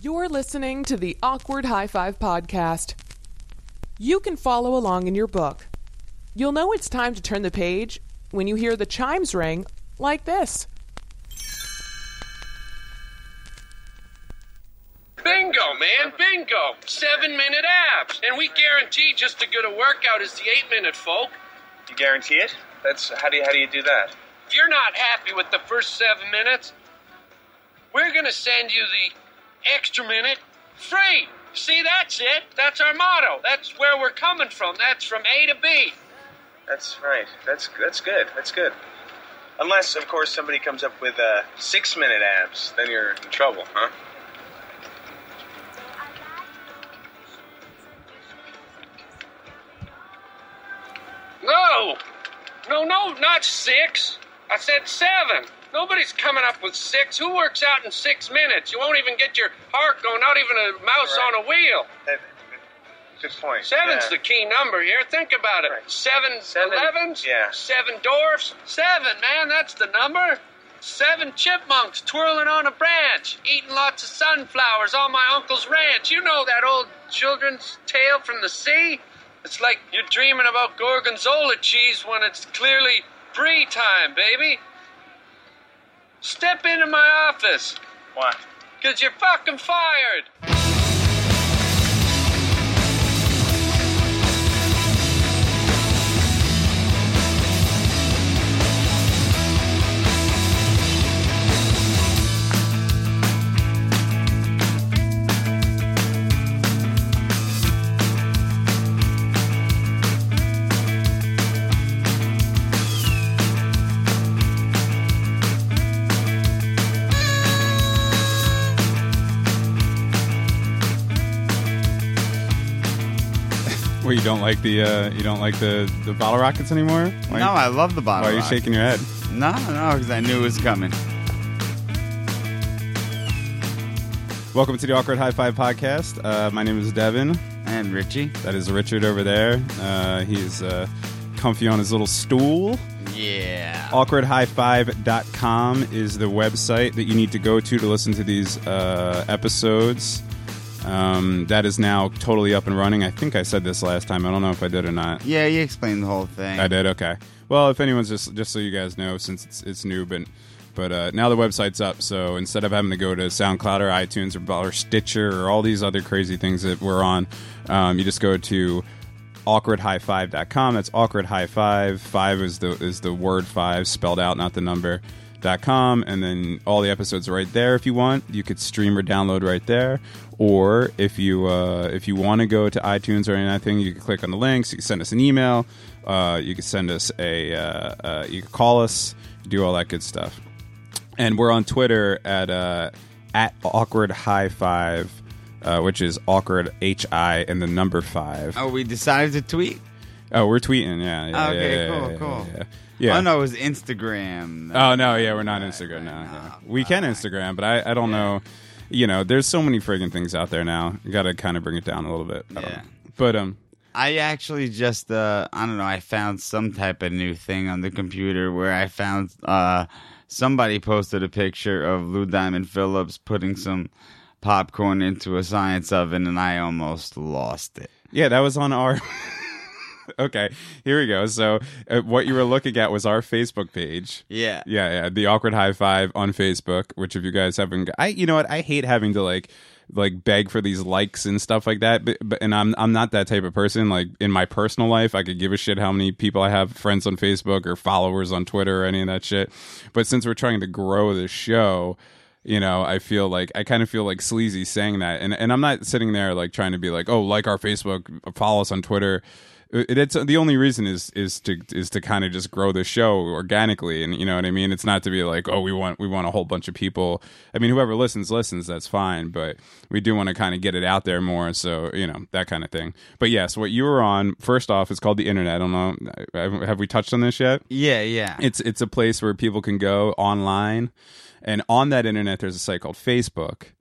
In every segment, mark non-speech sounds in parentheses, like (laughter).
You're listening to the Awkward High Five podcast. You can follow along in your book. You'll know it's time to turn the page when you hear the chimes ring like this. Bingo, man, bingo. Seven minute abs. And we guarantee just as good a workout as the eight minute folk. You guarantee it? That's how do you how do you do that? If you're not happy with the first seven minutes, we're gonna send you the extra minute free. See, that's it. That's our motto. That's where we're coming from. That's from A to B. That's right. That's that's good. That's good. Unless, of course, somebody comes up with uh, six minute abs, then you're in trouble, huh? No! No, no, not six. I said seven. Nobody's coming up with six. Who works out in six minutes? You won't even get your heart going, not even a mouse Right. on a wheel. That- good point. Seven's yeah. the key number here. Think about it. Right. Seven, Seven, elevens? yeah. Seven dwarfs? Seven, man, that's the number. Seven chipmunks twirling on a branch, eating lots of sunflowers on my uncle's ranch. You know that old children's tale from the sea? It's like you're dreaming about gorgonzola cheese when it's clearly brie time, baby. Step into my office, What? because you're fucking fired. You don't like the uh, you don't like the the bottle rockets anymore? Why, No, I love the bottle. why are you rocket. shaking your head? No, no, because I knew it was coming. Welcome to the Awkward High Five podcast. Uh, my name is Devin. And Richie. That is Richard over there. Uh, he's uh, comfy on his little stool. Yeah. awkwardhighfive.com is the website that you need to go to to listen to these uh, episodes. Um, that is now totally up and running. I think I said this last time. I don't know if I did or not. Yeah, you explained the whole thing. I did. Okay. Well, if anyone's just just so you guys know, since it's it's new, but but uh, now the website's up. So instead of having to go to SoundCloud or iTunes or, or Stitcher or all these other crazy things that we're on, um, you just go to awkwardhigh5.com. That's awkward high five. Five is the is the word five spelled out, not the number. Dot com and then all the episodes are right there if you want you could stream or download right there or if you uh, if you want to go to iTunes or anything you can click on the links you can send us an email uh, you can send us a uh, uh, you can call us do all that good stuff and we're on Twitter at uh, at awkward high five uh, which is awkward H I and the number five Oh, we decided to tweet? Oh, we're tweeting. Yeah. yeah Okay, yeah, yeah, cool, yeah, cool. Yeah. yeah. Oh, no, it was Instagram. Oh no, yeah, we're not Instagram. No, no. we can Instagram, but I, I don't know. You know, there's so many friggin' things out there now. You got to kind of bring it down a little bit. Yeah. But um, I actually just, uh, I don't know, I found some type of new thing on the computer where I found uh, somebody posted a picture of Lou Diamond Phillips putting some popcorn into a science oven, and I almost lost it. yeah, that was on our. (laughs) okay, here we go. So uh, what you were looking at was our Facebook page. Yeah. Yeah, yeah, the awkward high five on Facebook. Which if you guys haven't, I you know what, I hate having to like like beg for these likes and stuff like that. But, but and I'm I'm not that type of person. Like in my personal life, I could give a shit how many people I have friends on Facebook or followers on Twitter or any of that shit. But since we're trying to grow the show. You know, I feel like I kind of feel like sleazy saying that, and and I'm not sitting there like trying to be like, oh, like our Facebook, follow us on Twitter Uh, it, it's the only reason is is to is to kind of just grow the show organically and you know what i mean? It's not to be like oh we want we want a whole bunch of people. I mean whoever listens listens that's fine but we do want to kind of get it out there more so you know that kind of thing. But yes what you were on first off is called the internet. I don't know have have we touched on this yet? Yeah, yeah. it's it's a place where people can go online and on that internet there's a site called facebook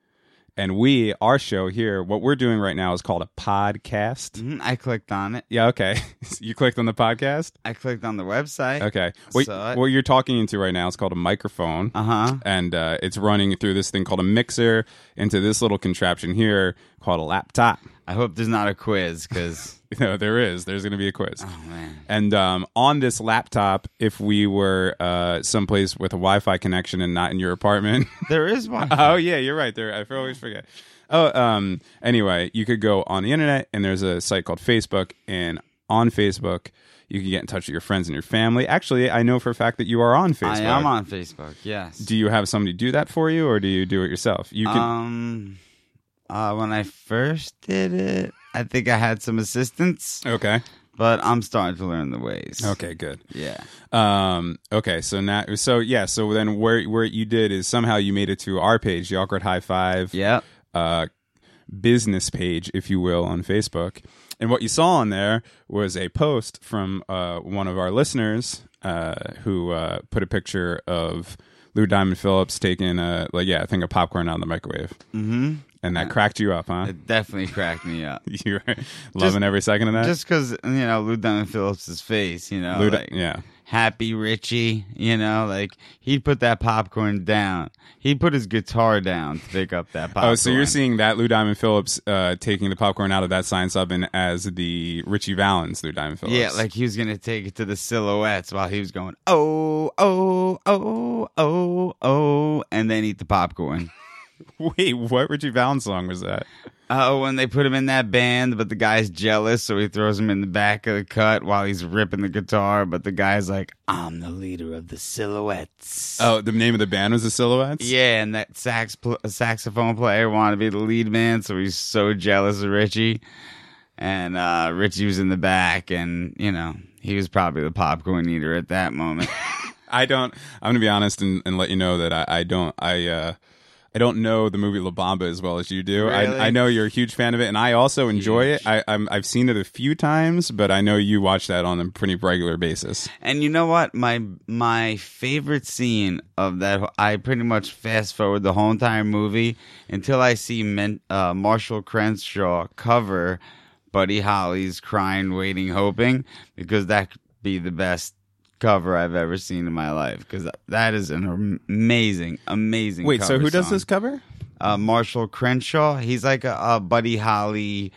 And we, our show here, what we're doing right now is called a podcast. Mhm, I clicked on it. Yeah, okay. (laughs) you clicked on the podcast? I clicked on the website. Okay. What, what you're talking into right now is called a microphone. Uh huh. and uh, it's running through this thing called a mixer into this little contraption here called a laptop. I hope there's not a quiz because know, (laughs) there is. There's going to be a quiz. oh man, And um, on this laptop, if we were uh, someplace with a Wi-Fi connection and not in your apartment, (laughs) there is one. oh yeah, you're right. There, I always forget. Oh, um, anyway, you could go on the internet, and there's a site called Facebook, and on Facebook, you can get in touch with your friends and your family. Actually, I know for a fact that you are on Facebook. I am on Facebook. Yes. Do you have somebody do that for you, or do you do it yourself? You can. um, uh, when I first did it, I think I had some assistance, okay. but I'm starting to learn the ways. Okay. Good. Yeah. Um, okay, so now, so yeah, so then where where you did is somehow you made it to our page, the Awkward High Five, Yep. uh, business page, if you will, on Facebook. And what you saw on there was a post from uh, one of our listeners uh, who uh, put a picture of Lou Diamond Phillips taking a like yeah, I think a popcorn out of the microwave, Mm-hmm. and that cracked you up, huh? It definitely cracked me up. (laughs) you were loving every second of that. Just because you know Lou Diamond Phillips's face, you know, Lou like yeah. Happy Richie, you know, like he'd put that popcorn down. He'd put his guitar down to pick up that popcorn. Oh, so you're seeing that Lou Diamond Phillips uh, taking the popcorn out of that science oven as the Ritchie Valens Lou Diamond Phillips. Yeah, like he was gonna take it to the silhouettes while he was going, oh, oh, oh, oh, oh, and then eat the popcorn. Wait, what Ritchie Valens song was that? Oh, when they put him in that band, but the guy's jealous, so he throws him in the back of the cut while he's ripping the guitar. But the guy's like, "I'm the leader of the Silhouettes." Oh, the name of the band was the Silhouettes. yeah, and that sax pl- saxophone player wanted to be the lead man, so he's so jealous of Richie. And uh, Richie was in the back, and you know he was probably the popcorn eater at that moment. (laughs) I don't. I'm gonna be honest and, and let you know that I, I don't. I uh, I don't know the movie La Bamba as well as you do. Really? I, I know you're a huge fan of it, and I also enjoy it. I, I'm, I've seen it a few times, but I know you watch that on a pretty regular basis. And you know what? My my favorite scene of that, I pretty much fast forward the whole entire movie until I see Men, uh, Marshall Crenshaw cover Buddy Holly's "Crying, Waiting, Hoping" because that could be the best cover I've ever seen in my life. Because that is an amazing, amazing. Wait, so who does song. this cover? Uh, Marshall Crenshaw. He's like a, a Buddy Holly.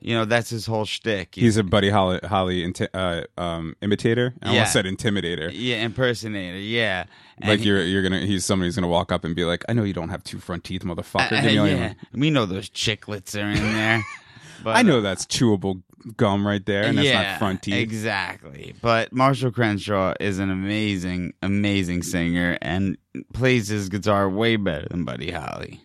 You know, that's his whole shtick. He's a Buddy Holly, Holly inti- uh, um, imitator. I Yeah. almost said intimidator. yeah, impersonator. Yeah, And Like he- you're you're gonna he's somebody who's gonna walk up and be like, I know you don't have two front teeth, motherfucker. Uh, all yeah, we know those chiclets are in there. But, (laughs) I know that's chewable gum right there, and that's yeah, not front teeth. Exactly. But Marshall Crenshaw is an amazing, amazing singer and plays his guitar way better than Buddy Holly.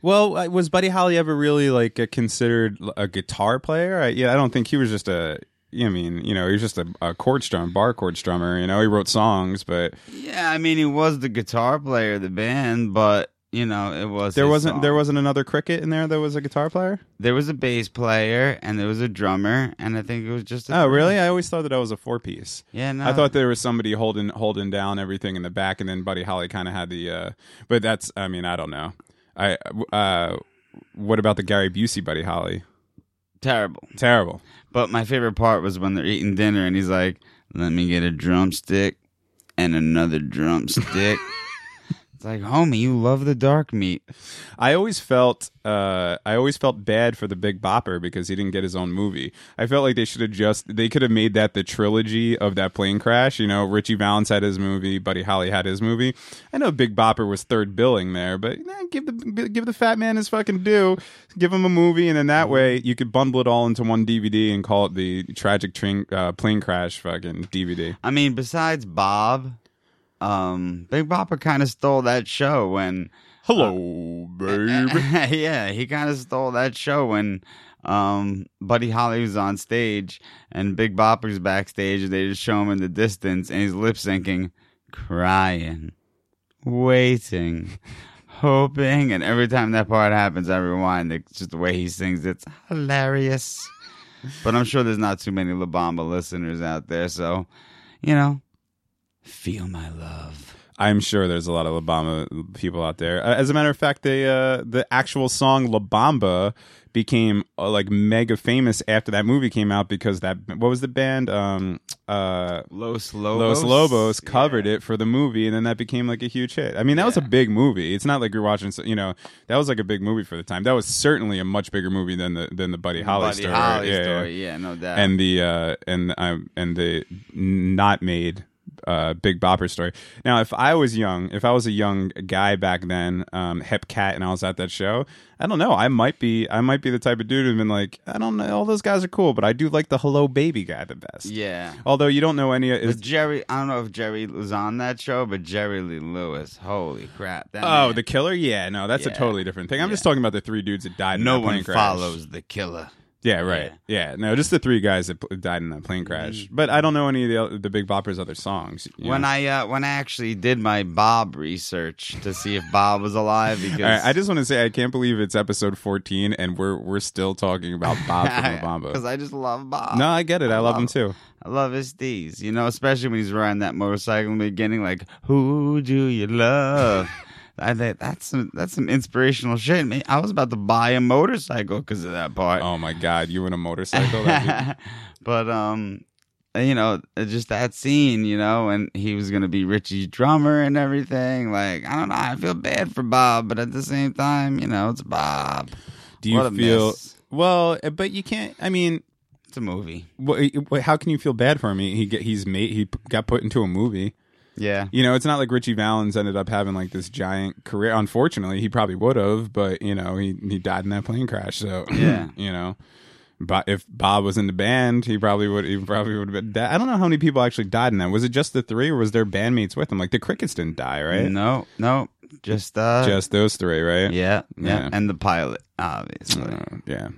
Well, uh, was Buddy Holly ever really like a, considered a guitar player? I, yeah, I don't think he was just a. I mean, you know, he was just a, a chord strum, bar chord strummer. You know, he wrote songs, but Yeah, I mean, he was the guitar player of the band, but you know, it was there wasn't song. there wasn't another cricket in there that was a guitar player. there was a bass player and there was a drummer, and I think it was just. A Oh, really? I always thought that I was a four piece. Yeah, no. I thought there was somebody holding holding down everything in the back, and then Buddy Holly kind of had the. uh But that's, I mean, I don't know. I uh what about the Gary Busey Buddy Holly? terrible. Terrible. But my favorite part was when they're eating dinner and he's like, "Let me get a drumstick and another drumstick." (laughs) it's like, homie, you love the dark meat. I always felt uh, I always felt bad for the Big Bopper because he didn't get his own movie. I felt like they should have just they could have made that the trilogy of that plane crash. You know, Ritchie Valens had his movie, Buddy Holly had his movie. I know Big Bopper was third billing there, but eh, give the give the fat man his fucking due. Give him a movie, and then that way you could bundle it all into one DVD and call it the tragic train uh, plane crash fucking DVD. I mean, besides Bob, um, Big Bopper kind of stole that show when. Hello, babe. (laughs) yeah, he kind of stole that show when um, Buddy Holly was on stage and Big Bopper's backstage. And they just show him in the distance, and he's lip syncing, crying, waiting, (laughs) hoping, and every time that part happens, I rewind. It's just the way he sings. It's hilarious. But I'm sure there's not too many La Bamba listeners out there, so you know, feel my love. I'm sure there's a lot of La Bamba people out there. Uh, As a matter of fact, the uh, the actual song La Bamba became uh, like mega famous after that movie came out because that what was the band um uh Los Lobos. Los Lobos covered it for the movie, and then that became like a huge hit. I mean, that was a big movie. It's not like you're watching, you know, that was like a big movie for the time. That was certainly a much bigger movie than the than the Buddy Holly Buddy story. Holly yeah, story. yeah. Yeah, no doubt. And the uh, and um, and the not made uh, Big Bopper story. Now, if I was young, if I was a young guy back then, um, hip cat, and I was at that show, I don't know. I might be, I might be the type of dude who'd been like, I don't know, all those guys are cool, but I do like the Hello Baby guy the best. yeah. Although you don't know any. Is, But Jerry, I don't know if Jerry was on that show, but Jerry Lee Lewis, holy crap! That Oh, man- the killer? Yeah, no, that's a totally different thing. I'm just talking about the three dudes that died no one follows the killer. Yeah, right. Yeah. no, just the three guys that died in that plane crash. But I don't know any of the oth- the Big Bopper's other songs. you When know? I uh, when I actually did my Bob research to see if Bob was alive, (laughs) because All right, I just want to say I can't believe it's episode 14 and we're we're still talking about Bob from (laughs) La because Bamba. I just love Bob. No, I get it. I love him too. I love his steez, you know, especially when he's riding that motorcycle in the beginning, like "Who do you love?" (laughs) I think that's some that's some inspirational shit. Man, I was about to buy a motorcycle because of that part. Oh my God, you in a motorcycle? (laughs) But um, you know, just that scene, you know, and he was gonna be Richie's drummer and everything. Like, I don't know, I feel bad for Bob, but at the same time, you know, it's Bob. Do you feel mess. well? uh, But you can't. I mean, It's a movie. wh- how can you feel bad for him? He he get, he's made he got put into a movie. Yeah. You know, it's not like Ritchie Valens ended up having like this giant career. Unfortunately, he probably would have, but you know, he he died in that plane crash. So Yeah. (clears throat) you know, but if Bob was in the band, he probably would. He probably would have been. Dead. I don't know how many people actually died in that. Was it just the three, or was there bandmates with them? Like the Crickets didn't die, right? No, no, just uh, Just those three, right? yeah, yeah, Yeah. and the pilot, obviously. Uh, yeah.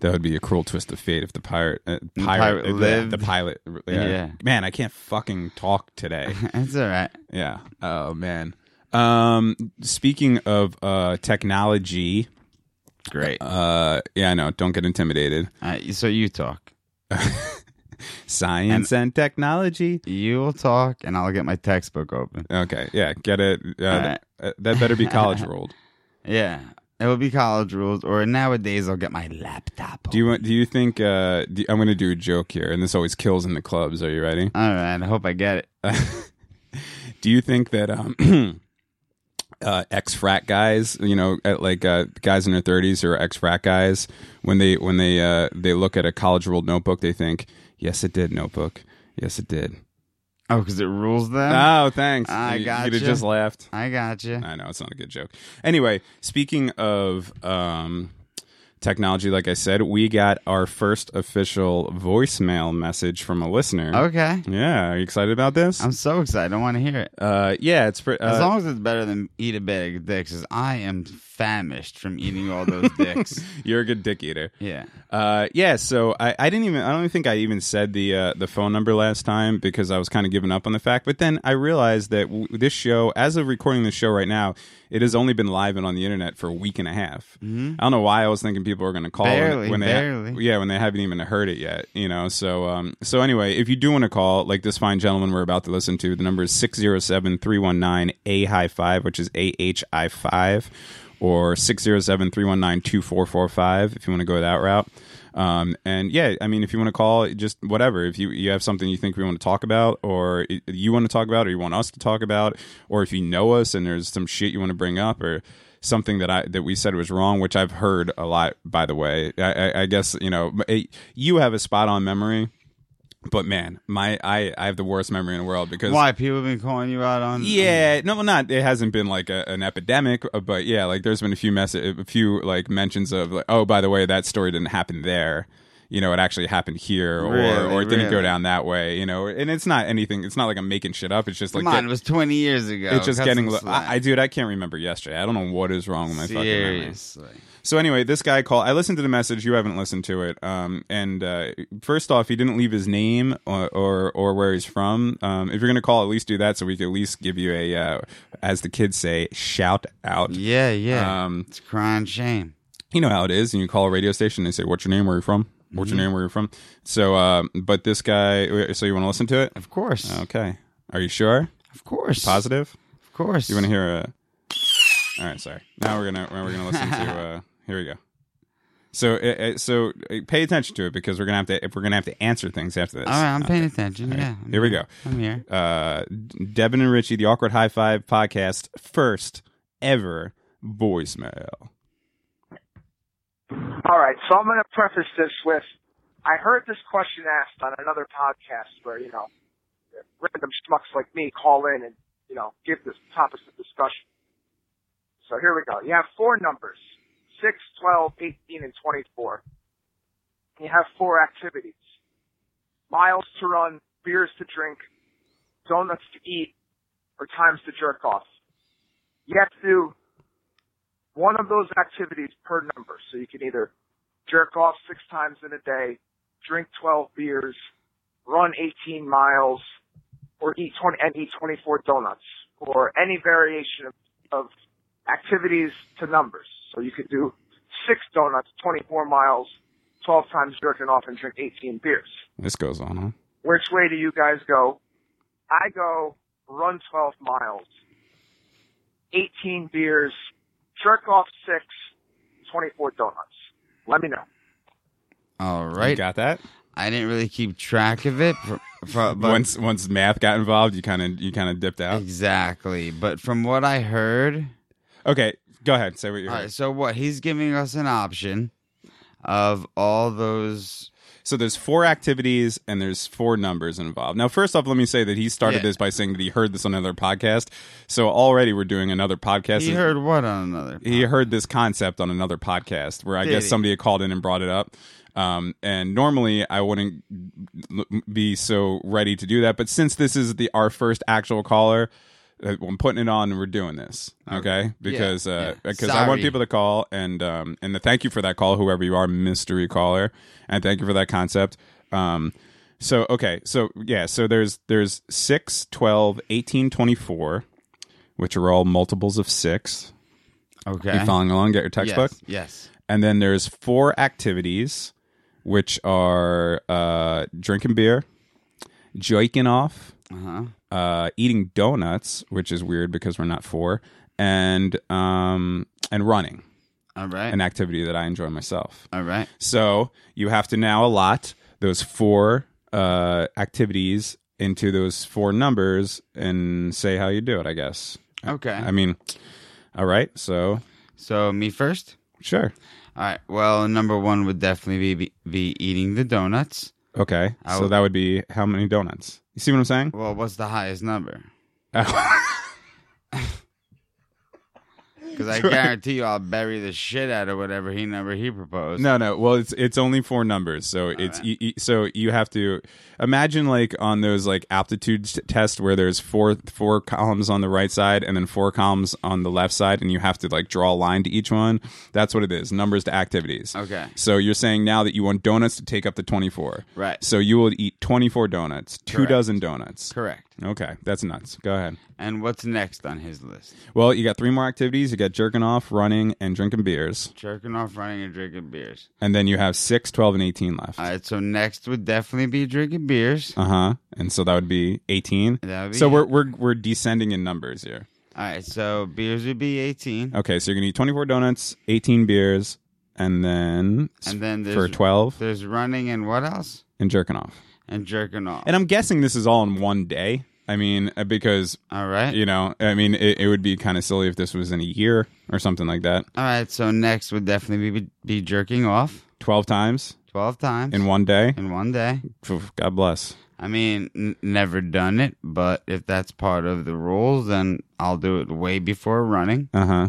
That would be a cruel twist of fate if the pirate, uh, The pirate, pirate uh, the- The, pilot, yeah. Yeah. Man, I can't fucking talk today. (laughs) it's all right. Yeah. Oh man. Um, speaking of uh technology, Great. uh, yeah, I know. Don't get intimidated. Uh, so you talk. (laughs) Science and, technology. You will talk, and I'll get my textbook open. Okay. Yeah. Get it. Uh, right. uh, that better be college (laughs) ruled. Yeah, it will be college rules, or nowadays I'll get my laptop. Do you want? Do you think? Uh, do, I'm going to do a joke here, and this always kills in the clubs. Are you ready? All right, I hope I get it. (laughs) Do you think that um, (clears throat) uh, ex frat guys, you know, uh, like uh, guys in their 30s or ex frat guys, when they when they uh, they look at a college ruled notebook, they think, "Yes, it did, notebook. Yes, it did." (laughs) Oh, because it rules them. Oh, thanks. I you, gotcha. You'd have just laughed. I got you. I know it's not a good joke. Anyway, speaking of um, technology, like I said, we got our first official voicemail message from a listener. Okay, Yeah, are you excited about this? I'm so excited. I want to hear it. uh, yeah, it's pretty. As Uh, long as it's better than eat a bag of dicks, I am famished from eating all those dicks. (laughs) you're a good dick eater. Yeah. Uh, yeah, so I, I didn't even I don't even think I even said the uh, the phone number last time because I was kind of giving up on the fact. But then I realized that w- this show, as of recording the show right now, it has only been live and on the internet for a week and a half. I don't know why I was thinking people were going to call when- Mm-hmm. Barely, when they barely. yeah when they haven't even heard it yet. You know, so um so anyway, if you do want to call like this fine gentleman we're about to listen to, the number is 607-319 a high five, which is a h i five or 607-319-2445 if you want to go that route. Um, and yeah, I mean, if you want to call, just whatever. If you, you have something you think we want to talk about, or you want to talk about, or you want us to talk about, or if you know us and there's some shit you want to bring up, or something that I that we said was wrong, which I've heard a lot, by the way. I, I, I guess you know eh, you have a spot on memory, but man, my I, I have the worst memory in the world because Why people have been calling you out on? yeah, no, well, not. It hasn't been like a, an epidemic, uh, but yeah, like there's been a few mess, a few like mentions of like, oh, by the way, that story didn't happen there. You know, it actually happened here, or Really? or it didn't go down that way. You know, and it's not anything. It's not like I'm making shit up. It's just like Come on, get- it was 20 years ago. it's just Cut getting. I, I dude, I can't remember yesterday. I don't know what is wrong with my fucking memory. So anyway, this guy called. I listened to the message. You haven't listened to it. Um, and uh, first off, he didn't leave his name or or, or where he's from. Um, if you're gonna call, at least do that so we can at least give you a, uh, as the kids say, shout out. Yeah, yeah. Um, it's crying shame. You know how it is. And you call a radio station. They say, "What's your name? Where are you from? What's Mm-hmm. your name? Where are you from?" So, uh, but this guy. So you want to listen to it? Of course. Okay. Are you sure? Of course. Positive? Of course. You want to hear a? All right, sorry. Now we're gonna we're gonna listen to. Uh, (laughs) here we go. So uh, so pay attention to it because we're gonna have to if we're gonna have to answer things after this. All right, I'm Okay. paying attention. All right, Yeah. I'm here we go. I'm here. Uh, Devin and Richie, the Awkward High Five podcast, first ever voicemail. All right, so I'm going to preface this with I heard this question asked on another podcast where, you know, random schmucks like me call in and, you know, give this topics of discussion. So here we go. You have four numbers, 6, 12, 18, and 24. And you have four activities. Miles to run, beers to drink, donuts to eat, or times to jerk off. You have to do one of those activities per number. So you can either jerk off six times in a day, drink 12 beers, run 18 miles, or eat 20 and eat 24 donuts, or any variation of, of activities to numbers. So you could do six donuts, 24 miles, 12 times jerking off, and drink 18 beers. This goes on, huh? Which way do you guys go? I go run 12 miles, 18 beers, jerk off six, 24 donuts. Let me know. All right. You got that? I didn't really keep track of it. For, for, but once once math got involved, you kind of you kind of dipped out. exactly. But from what I heard, Okay, go ahead. Say what you heard. right. So what? He's giving us an option of all those. So there's four activities and there's four numbers involved. Now, first off, let me say that he started Yeah. this by saying that he heard this on another podcast. So already we're doing another podcast. He heard what on another? he heard this concept on another podcast where I Did guess he? somebody had called in and brought it up. Um, and normally I wouldn't be so ready to do that, but since this is the our first actual caller, I'm putting it on and we're doing this. Okay, because Yeah, uh, yeah. because I want people to call and um and the thank you for that call, whoever you are, mystery caller, and thank you for that concept. Um, so okay, so yeah, so there's there's 6, 12, 18, 24, which are all multiples of six. Okay. You following along? Get your textbook. Yes. Yes. And then there's four activities, which are uh, drinking beer, joiking off, Uh huh. uh, eating donuts, which is weird because we're not four, and um, and running, All right. an activity that I enjoy myself. all right. So you have to now allot those four uh, activities into those four numbers and say how you do it. I guess. Okay. I mean, all right. So so me first. sure. All right. Well, number one would definitely be be eating the donuts. Okay. I so would- that would be how many donuts? You see what I'm saying? Well, what's the highest number? (laughs) Because I guarantee you, I'll bury the shit out of whatever he number he proposed. no, no. Well, it's it's only four numbers, so it's you, you- so you have to imagine like on those like aptitude t- tests where there's four four columns on the right side and then four columns on the left side, and you have to like draw a line to each one. That's what it is. Numbers to activities. Okay. So you're saying now that you want donuts to take up the 24. Right. So you will eat 24 donuts, two Correct. dozen donuts. Correct. Okay, that's nuts. Go ahead. And what's next on his list? Well, you got three more activities. You got jerking off, running, and drinking beers. Jerking off, running, and drinking beers. And then you have 6, 12, and 18 left. All right. So next would definitely be drinking beers. Uh huh. And so that would be 18. That would be So we're, we're, we're descending in numbers here. All right. So beers would be eighteen, Okay, so you're going to eat 24 donuts, 18 beers, and then, and then for 12 There's running and what else? and jerking off. And jerking off. And I'm guessing this is all in one day. I mean, uh, because, All right. you know, I mean, it, it would be kind of silly if this was in a year or something like that. All right. So next would definitely be be jerking off 12 times twelve times in one day. in one day. God bless. I mean, n- never done it, but if that's part of the rules, then I'll do it way before running. Uh huh.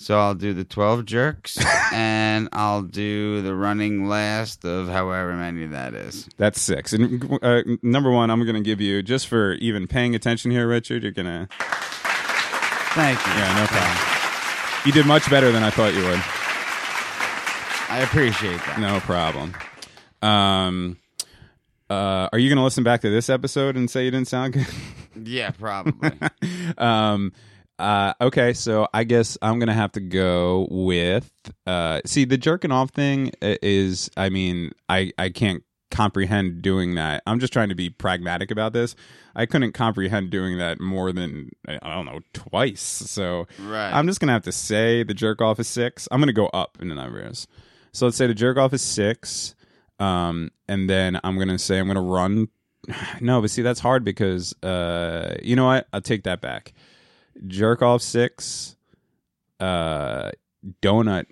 So I'll do the 12 jerks (laughs) and I'll do the running last of however many that is. That's six. And uh, number one, I'm going to give you just for even paying attention here, Richard. You're gonna, Thank you. yeah, no problem. You did much better than I thought you would. I appreciate that. No problem. Um, uh, are you going to listen back to this episode and say you didn't sound good? Yeah, probably. (laughs) um, uh, okay, so I guess I'm gonna have to go with. Uh, see, the jerking off thing is. I mean, I I can't comprehend doing that. I'm just trying to be pragmatic about this. I couldn't comprehend doing that more than I don't know twice. So Right. I'm just gonna have to say the jerk off is six. I'm gonna go up in the numbers. So let's say the jerk off is six, um, and then I'm gonna say I'm gonna run. (sighs) No, but see that's hard because uh, you know what? I'll take that back. Jerk off six, uh, donut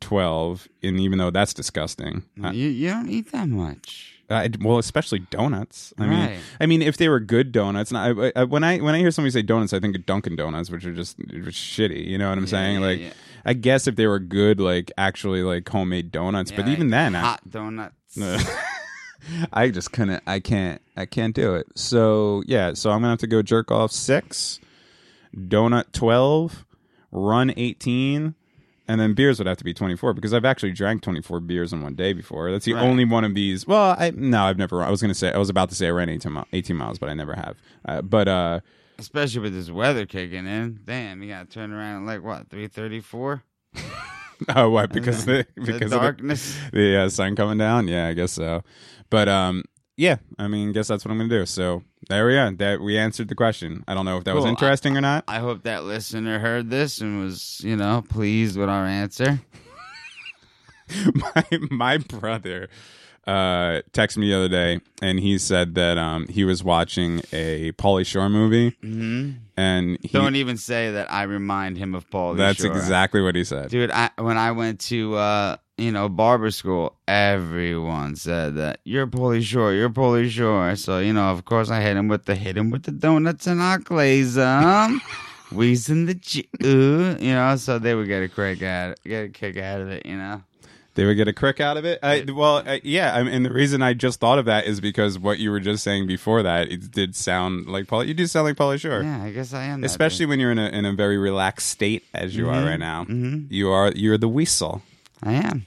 twelve, and even though that's disgusting, I- you, you don't eat that much. I, well, especially donuts. I mean, I mean, if they were good donuts, and I, I, when I when I hear somebody say donuts, I think of Dunkin' Donuts, which are just, shitty. You know what I'm saying? yeah, like, yeah. I guess if they were good, like actually like homemade donuts, but Yeah, even like then, I, hot donuts. (laughs) I just couldn't. I can't. I can't do it. So yeah. So I'm gonna have to go jerk off six, donut twelve, run eighteen, and then beers would have to be 24 because I've actually drank 24 beers in one day before. That's the Right. only one of these. Well, I no, I've never. I was gonna say I was about to say I ran 18, mi- 18 miles, but I never have. Uh, but uh, Especially with this weather kicking in. Damn, you gotta turn around at like what, three thirty four? (laughs) oh, what? Because (laughs) the, The because of darkness. the, the uh, sun coming down. Yeah, I guess so. But um, yeah. I mean, guess that's what I'm gonna do. So there we are. That we answered the question. I don't know if that was Cool. interesting or not. I hope that listener heard this and was, you know, pleased with our answer. (laughs) my my brother uh texted me the other day and he said that um he was watching a Pauly Shore movie hmm and he Don't even say that I remind him of Paul. that's exactly what he said. Dude, I, when I went to uh, you know barber school, everyone said that you're Pauly Shore, you're Pauly Shore. So you know, of course, I hit him with the hit him with the donuts and our glaze um, (laughs) wheezing the Jew, you know. So they would get a kick out, get a kick out of it, you know. They would get a crick out of it. I, well, I, yeah, I mean, and the reason I just thought of that is because what you were just saying before that, it did sound like Pauly. You do sound like Pauly Shore. Yeah, I guess I am. that Especially when you're in a in a very relaxed state as you are right now. Mhm. You are you're the weasel. I am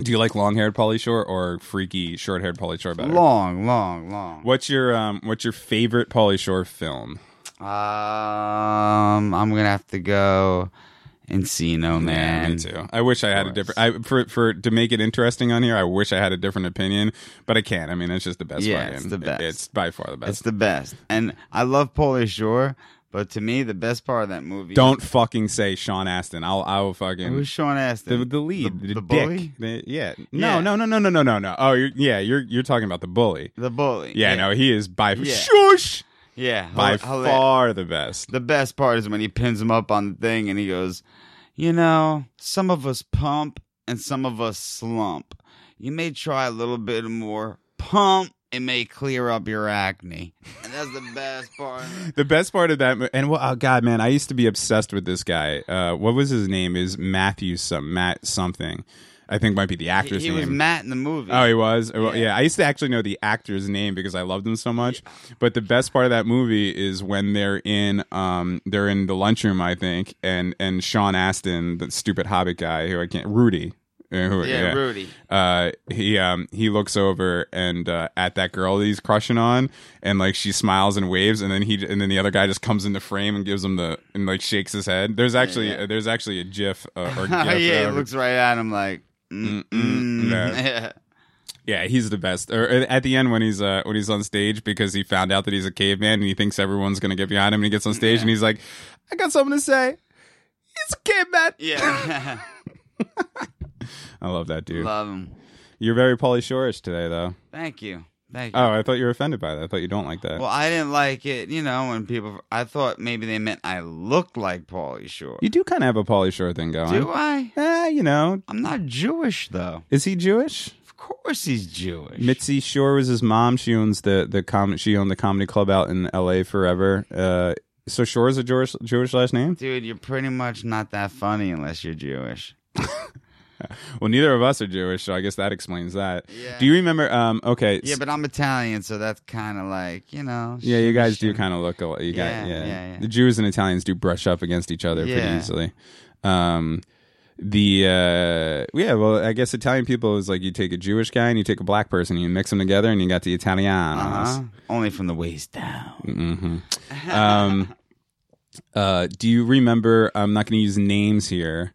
Do you like long haired Pauly Shore or freaky short haired Pauly Shore better? long, long, long. What's your um What's your favorite Pauly Shore film? Um, I'm gonna have to go Encino, man. Yeah, me too. I wish I had a different. I for for to make it interesting on here. I wish I had a different opinion, but I can't. I mean, it's just the best. Yeah, fucking- it's the best. It's by far the best. It's the best, and I love Pauly Shore. But to me, the best part of that movie. Don't fucking say Sean Astin. I'll I will fucking Who's Sean Astin? the the lead the, the, the dick. bully, The- yeah. No Yeah. no no no no no no no. Oh you're, yeah you're you're talking about the bully. the bully. Yeah, no he is by Yeah. shush yeah, by far the best. The best part is when he pins him up on the thing, and he goes, "You know, some of us pump and some of us slump. You may try a little bit more pump." It may clear up your acne, and that's the best part. (laughs) The best part of that, and well, oh god, man, I used to be obsessed with this guy. Uh, what was his name? Is Matthew some Matt something? I think might be the He, actor's he name. was Matt in the movie. Oh, he was. Well, Yeah. yeah, I used to actually know the actor's name because I loved him so much. But the best part of that movie is when they're in, um, they're in the lunchroom, I think, and and Sean Astin, the stupid Hobbit guy, who I can't, Rudy, uh, who, yeah, Rudy. uh he um he looks over and uh at that girl that he's crushing on and like she smiles and waves and then he and then the other guy just comes into frame and gives him the and like shakes his head there's actually yeah. there's actually a gif uh, or (laughs) yeah, gif, he uh, looks right at him like, mm, mm, yeah. yeah. (laughs) yeah he's the best or uh, at the end when he's uh when he's on stage because he found out that he's a caveman and he thinks everyone's gonna get behind him and he gets on stage Yeah. and he's like i got something to say he's a caveman yeah. (laughs) i love that dude Love him. you're very Pauly Shore-ish today though Thank you. Thank you. oh i thought you were offended by that i thought you don't like that Well, I didn't like it, you know, when people. I thought maybe they meant I looked like Pauly Shore. You do kind of have a Pauly Shore thing going. Do I? Eh, you know. I'm not Jewish, though. Is he Jewish? Of course he's Jewish. Mitzi Shore was his mom. She owns the the com- She owned the comedy club out in L.A. forever. Uh, so Shore is a Jewish Jewish last name. Dude, you're pretty much not that funny unless you're Jewish. (laughs) (laughs) Well, neither of us are Jewish, so I guess that explains that. Yeah. Do you remember? Um, okay. Yeah, but I'm Italian, so that's kind of like, you know. yeah, you guys do kind of look alike. You Yeah, got, yeah. yeah, yeah. The Jews and Italians do brush up against each other pretty easily. Um, the uh, yeah, well, I guess Italian people is like you take a Jewish guy and you take a black person and you mix them together and you got the Italianos. Uh-huh. Only from the waist down. hmm (laughs) Um, uh, do you remember? I'm not going to use names here,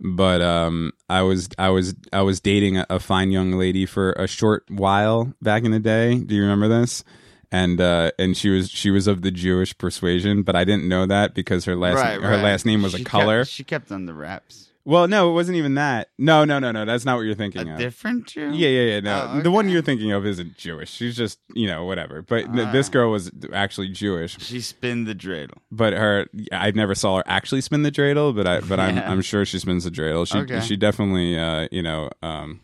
but um, I was I was I was dating a, a fine young lady for a short while back in the day. Do you remember this? And uh, and she was she was of the Jewish persuasion, but I didn't know that because her last right, her right. last name was She a kept- color. she kept on the wraps. Well, no, it wasn't even that. No, no, no, no. That's not what you're thinking A of. different Jew? Yeah, yeah, yeah. No, Oh, the one okay. you're thinking of isn't Jewish. She's just you know whatever. But th- Ah. this girl was actually Jewish. She spinned the dreidel. But her, I never saw her actually spin the dreidel. But I, but I'm, (laughs) Yeah. I'm sure she spins the dreidel. She, Okay. she definitely, uh, you know, um,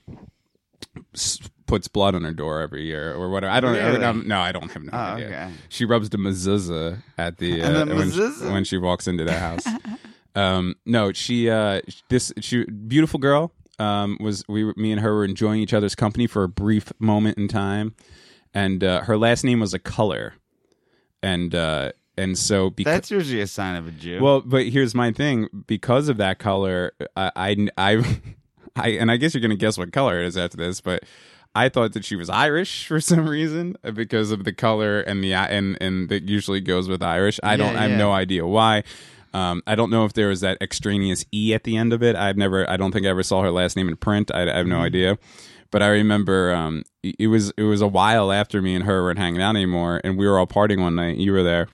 s- puts blood on her door every year or whatever. I don't. I Really? don't- no, I don't have no Oh, idea. okay. She rubs the mezuzah at the, uh, the when, mezuzah? when she walks into the house. (laughs) um, no, she, uh, this, she, beautiful girl. Um, was we, me and her were enjoying each other's company for a brief moment in time, and uh, her last name was a color, and uh, and so because That's usually a sign of a Jew. well, but here's my thing. Because of that color, I, I, I, (laughs) I- and I guess you're gonna guess what color it is after this, but I thought that she was Irish (laughs) for some reason uh, because of the color and the and and that usually goes with Irish. I don't. Yeah, I have yeah. no idea why. Um, I don't know if there was that extraneous e at the end of it. I've never. I don't think I ever saw her last name in print. I, I have no Mm-hmm. idea. But I remember um, it it was it was a while after me and her weren't hanging out anymore, and we were all partying one night. You were there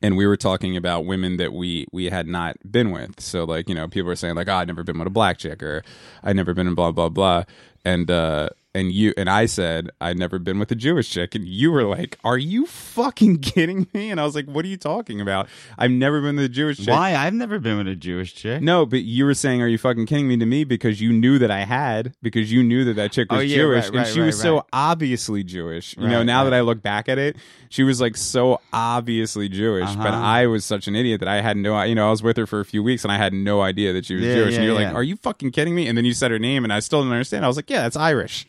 and we were talking about women that we we had not been with. So like you know people were saying like oh I'd never been with a black chick or I'd never been in blah blah blah, and uh and you and I said I'd never been with a Jewish chick, and you were like Are you fucking (laughs) kidding me? And I was like What are you talking about? I've never been with a Jewish chick. Why? I've never been with a Jewish chick. No, but you were saying, "Are you fucking kidding me?" to me because you knew that I had, because you knew that that chick was Oh, yeah, Jewish, right, and right, she was right, so obviously Jewish. You know, Right, now that. I look back at it, she was like so obviously Jewish, but Uh-huh. I was such an idiot that I had no, you know, I was with her for a few weeks and I had no idea that she was Yeah, Jewish. and you're like, "Are you fucking kidding me?" And then you said her name, and I still didn't understand. I was like, "Yeah, that's Irish."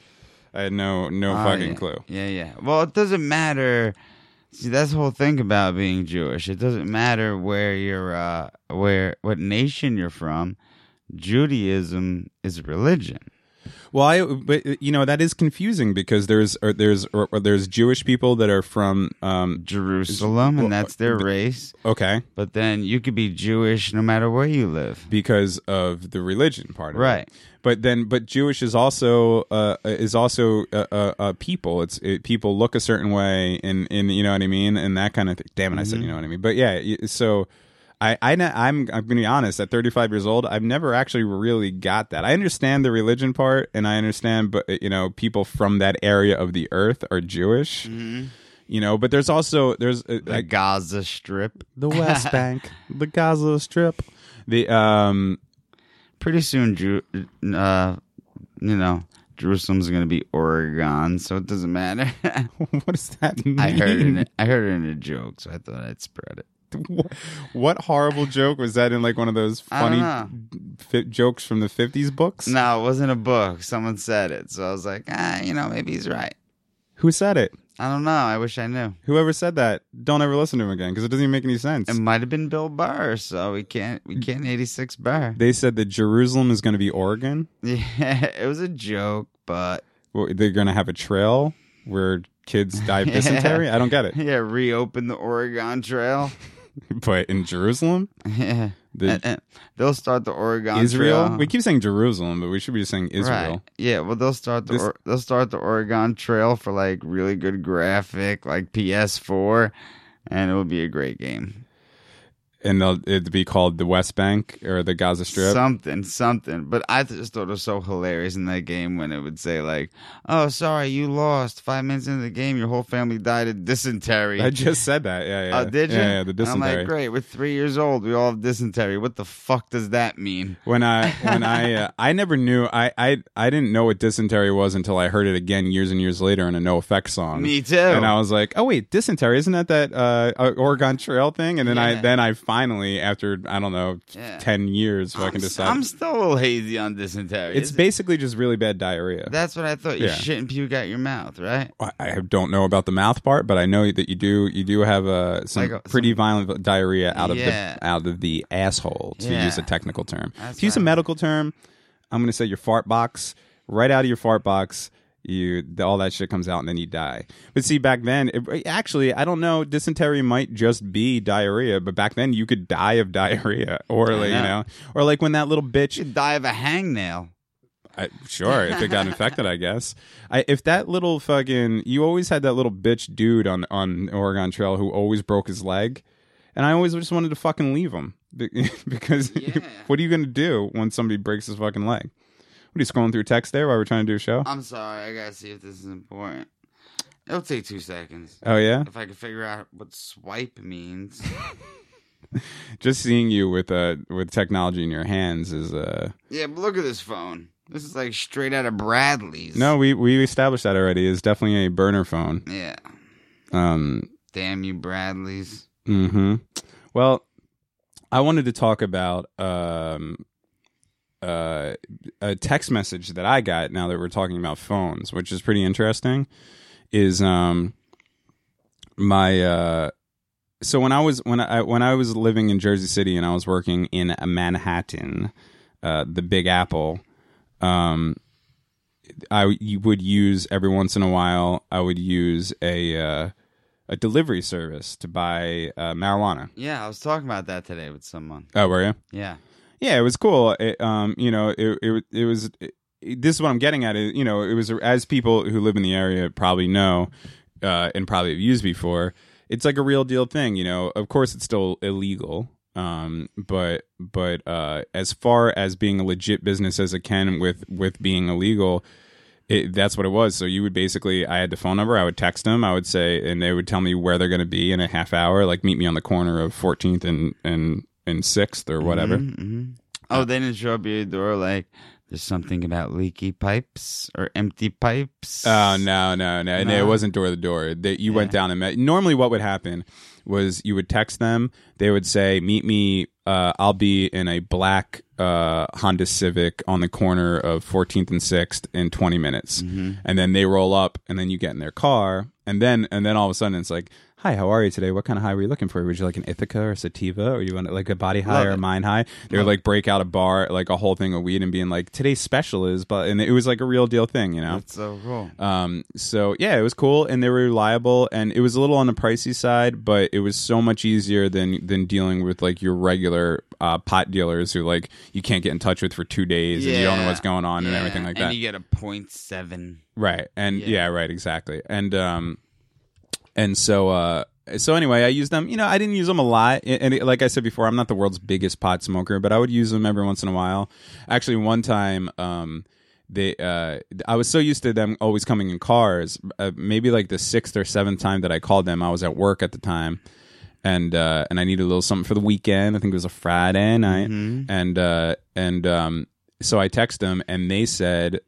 I had no no Oh, fucking yeah. clue. Yeah, yeah. Well, it doesn't matter. See, that's the whole thing about being Jewish. It doesn't matter where you're, uh, where what nation you're from. Judaism is religion. Well, I but you know that is confusing because there's or there's or, or there's Jewish people that are from um Jerusalem, well, and that's their race. okay But then you could be Jewish no matter where you live. because of the religion part of it. But then, but Jewish is also uh, is also a, a, a people. It's it, people look a certain way, and and you know what I mean, and that kind of thing. Damn it, I said Mm-hmm. you know what I mean. But yeah, so I I I'm I'm gonna be honest. At 35 years old, I've never actually really got that. I understand the religion part, and I understand, but you know, people from that area of the earth are Jewish. You know, but there's also there's uh, The Gaza Strip. the West (laughs) Bank, the Gaza Strip, the um Pretty soon, Ju- uh, you know, Jerusalem's going to be Oregon, so it doesn't matter. (laughs) what does that mean? I heard it. In, I heard it in a joke, so I thought I'd spread it. (laughs) What, what horrible joke was that in like one of those funny fi- jokes from the 50s books? No, it wasn't a book. Someone said it, so I was like, ah, you know, maybe he's right. Who said it? I don't know. I wish I knew. Whoever said that, don't ever listen to him again because it doesn't even make any sense. It might have been Bill Burr, so we can't we mm. can't eighty six Burr. they said that Jerusalem is going to be Oregon. Yeah, (laughs) it was a joke, but Well, they're going to have a trail where kids die of (laughs) dysentery. I don't get it. yeah, reopen the Oregon Trail. (laughs) (laughs) But in Jerusalem, Yeah, The- And- and they'll start the Oregon Israel. Trail. We keep saying Jerusalem, but we should be just saying Israel. Right. Yeah, well they'll start the This- or, they'll start the Oregon Trail for like really good graphic, like PS4, and it will be a great game. And it'd be called the West Bank or the Gaza Strip. Something, something. But I just thought it was so hilarious in that game when it would say like, "Oh, sorry, you lost. Five minutes into the game, your whole family died of dysentery." I just said that. Yeah, yeah. Oh, did you? Yeah, yeah the And I'm like, great. We're three years old. We all have dysentery. What the fuck does that mean? when I when I (laughs) uh, I never knew I, I I didn't know what dysentery was until I heard it again years and years later in a NOFX song. Me too. And I was like, oh wait, dysentery isn't that that uh, uh, Oregon Trail thing? And then I then I finally after I don't know Yeah. ten years I'm, fucking s- I'm still a little hazy on dysentery. it's Is it- basically just really bad diarrhea. That's what I thought. You Yeah. shit and puke out your mouth, right? I I don't know about the mouth part, but I know that you do. You do have uh, some Like pretty violent diarrhea out of Yeah. the out of the asshole, to Yeah. use a technical term. That's to use a right. medical term, I'm going to say your fart box. Right out of your fart box, you all that shit comes out and then you die. But see, back then, it, actually, I don't know. Dysentery might just be diarrhea, but back then you could die of diarrhea, or like you know. or like when that little bitch You die of a hangnail. I, sure, if it got infected, I guess. I, if that little fucking, you always had that little bitch dude on on Oregon Trail who always broke his leg, and I always just wanted to fucking leave him (laughs) because Yeah. (laughs) what are you gonna do when somebody breaks his fucking leg? What are you scrolling through text there while we're trying to do a show? I'm sorry. I gotta see if this is important. It'll take two seconds. Oh yeah, If I can figure out what swipe means. (laughs) just seeing you with uh with technology in your hands is uh yeah, but look at this phone. This is like straight out of Bradley's. no we we established that already. It's definitely a burner phone. Yeah. Um, Damn you, Bradley's. Mm hmm. Well, I wanted to talk about um, uh, a text message that I got. Now that we're talking about phones, which is pretty interesting, is um my uh. So when I was when I when I was living in Jersey City and I was working in Manhattan, uh, the Big Apple, um, I you would use every once in a while. I would use a uh, a delivery service to buy uh, marijuana. Yeah, I was talking about that today with someone. Oh, were you? Yeah. Yeah, it was cool. It, um, you know, it it, it was. It, this is what I'm getting at. You know, it was as people who live in the area probably know, uh, and probably have used before. It's like a real deal thing. You know, of course, it's still illegal. Um, but but uh, as far as being a legit business as it can with with being illegal, it, that's what it was. So you would basically, I had the phone number. I would text them. I would say, and they would tell me where they're going to be in a half hour. Like meet me on the corner of 14th and and and Sixth or whatever. hmm Oh, they didn't show up your door like there's something about leaky pipes or empty pipes. Oh no, no, no, no! It wasn't door to door. That you went down and met. Normally, what would happen was you would text them. They would say, "Meet me. Uh, I'll be in a black uh, Honda Civic on the corner of 14th and 6th in 20 minutes." And then they roll up, and then you get in their car, and then and then all of a sudden it's like. Hi, how are you today? What kind of high were you looking for? Would you like an indica or sativa, or you want like a body high Love or a it. mind high? They would like break out a bar, like a whole thing of weed, and being like, "Today's special is," but and it was like a real deal thing, you know. That's so cool. Um, so yeah, it was cool and they were reliable and it was a little on the pricey side, but it was so much easier than than dealing with like your regular uh, pot dealers who like you can't get in touch with for two days and you don't know what's going on and Yeah, everything like that. and you get a point seven. Right. And yeah. Yeah. right, exactly. And um and so uh so anyway, I used them. You know, I didn't use them a lot, and like I said before, I'm not the world's biggest pot smoker, but I would use them every once in a while. Actually, one time, um, they, uh, I was so used to them always coming in cars. Uh, maybe like the sixth or seventh time that I called them, I was at work at the time, and uh, and I needed a little something for the weekend. I think it was a Friday night, and uh, and um, so I text them, and they said.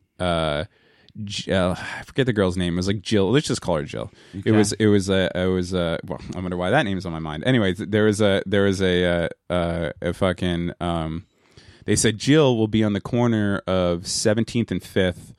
Uh, I forget the girl's name. It was like Jill. Let's just call her Jill. It was. It was a. It was a. Well, I wonder why that name's on my mind. Anyways, there was a. There was a. Uh, uh, a fucking. Um, they said Jill will be on the corner of 17th and 5th.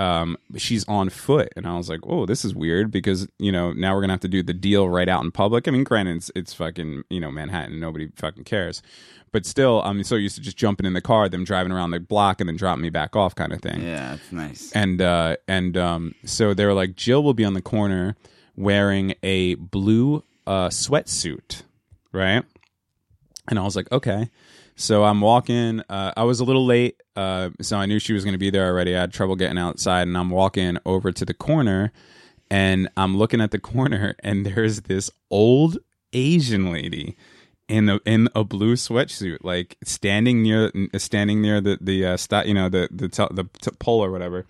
Um, she's on foot, and I was like, "Oh, this is weird," because you know now we're gonna have to do the deal right out in public. I mean, granted, it's, it's fucking you know Manhattan, nobody fucking cares, but still, I'm so used to just jumping in the car, them driving around the block, and then dropping me back off, kind of thing. Yeah, it's nice. and uh and um so they were like jill will be on the corner wearing a blue uh sweatsuit right and i was like okay so i'm walking uh i was a little late uh so i knew she was going to be there already i had trouble getting outside and i'm walking over to the corner and i'm looking at the corner (laughs) and there's this old asian lady in a in a blue sweatsuit, like standing near standing near the the uh, sta- you know the the t- the t- pole or whatever.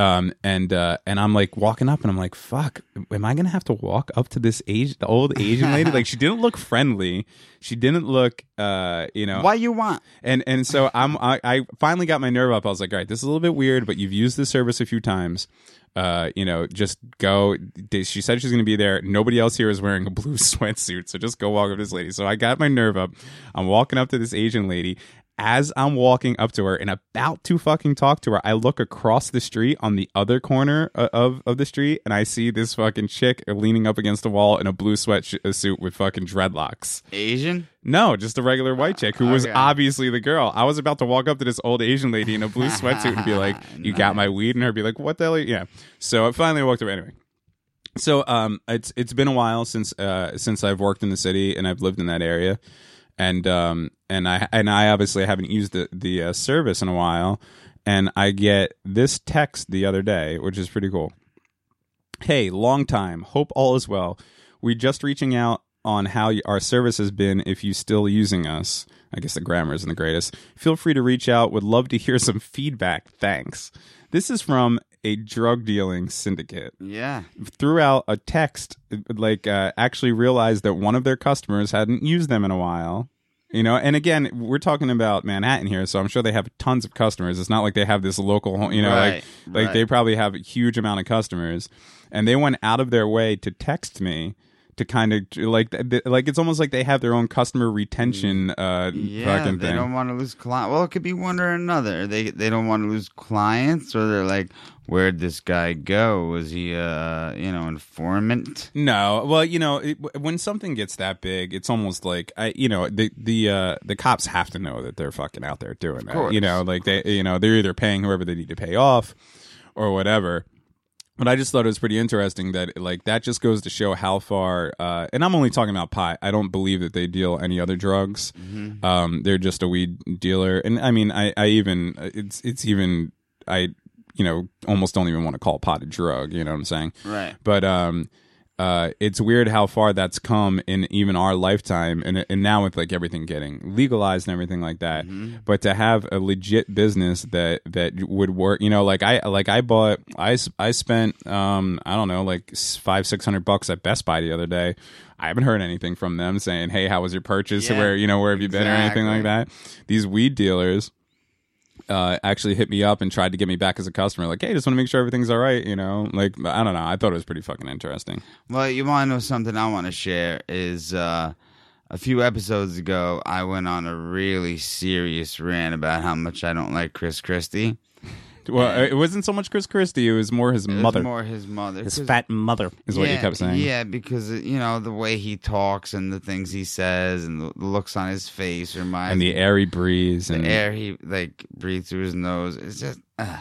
Um and uh and I'm like walking up and I'm like fuck am I gonna have to walk up to this age the old Asian lady like she didn't look friendly she didn't look uh you know What you want? and and so I'm I, I finally got my nerve up. I was like, all right, this is a little bit weird, but you've used this service a few times. Uh, you know, just go. She said she's to be there. Nobody else here is wearing a blue (laughs) sweatsuit, so just go walk up to this lady. So I got my nerve up. I'm walking up to this Asian lady. As I'm walking up to her and about to fucking talk to her, I look across the street on the other corner of, of the street and I see this fucking chick leaning up against the wall in a blue sweatsuit with fucking dreadlocks. Asian? No, just a regular white chick who was Okay. obviously the girl. I was about to walk up to this old Asian lady in a blue sweatsuit and be like, (laughs) "You got my weed?" and her be like, "What the hell?" are you-" Yeah. So I finally walked away anyway. So um, it's it's been a while since uh since I've worked in the city and I've lived in that area, and um and I and I obviously haven't used the the uh, service in a while, and I get this text the other day, which is pretty cool. Hey, long time. Hope all is well. We just reaching out on how our service has been if you still using us. I guess the grammar isn't the greatest. Feel free to reach out. Would love to hear some (laughs) feedback. Thanks. This is from a drug dealing syndicate. Yeah. Threw out a text, like uh, actually realized that one of their customers hadn't used them in a while. You know, and again, we're talking about Manhattan here, so I'm sure they have tons of customers. It's not like they have this local, you know, Right, like like right. they probably have a huge amount of customers, and they went out of their way to text me to kind of like like it's almost like they have their own customer retention uh Yeah, fucking they thing. don't want to lose client. Well, it could be one or another. They they don't want to lose clients, or they're like, "Where'd this guy go? Was he, uh, you know, informant?" No, well, you know, it, when something gets that big, it's almost like I, you know, the the uh, the cops have to know that they're fucking out there doing that. You know, like they, you know, they're either paying whoever they need to pay off, or whatever. But I just thought it was pretty interesting that like that just goes to show how far. Uh, and I'm only talking about pot. I don't believe that they deal any other drugs. Um, they're just a weed dealer, and I mean, I, I even it's it's even I you know almost don't even want to call pot a drug. You know what I'm saying? Right. but um uh it's weird how far that's come in even our lifetime and and now with like everything getting legalized and everything like that but to have a legit business that that would work you know like i like i bought i i spent um i don't know like five six hundred bucks at best buy the other day I haven't heard anything from them saying, "Hey, how was your purchase? Yeah, where you know where have you been or anything like that." These weed dealers, uh, actually hit me up and tried to get me back as a customer. Like, hey, just want to make sure everything's all right. You know, like I don't know. I thought it was pretty fucking interesting. Well, you want to know something I want to share is uh, a few episodes ago I went on a really serious rant about how much I don't like Chris Christie. Well, it wasn't so much Chris Christie; it was more his It was mother, more his mother, his 'cause- fat mother, is what you kept saying. Yeah, because you know the way he talks and the things he says and the the looks on his face reminds and the airy breeze the and, air he like breathes through his nose. It's just. Uh.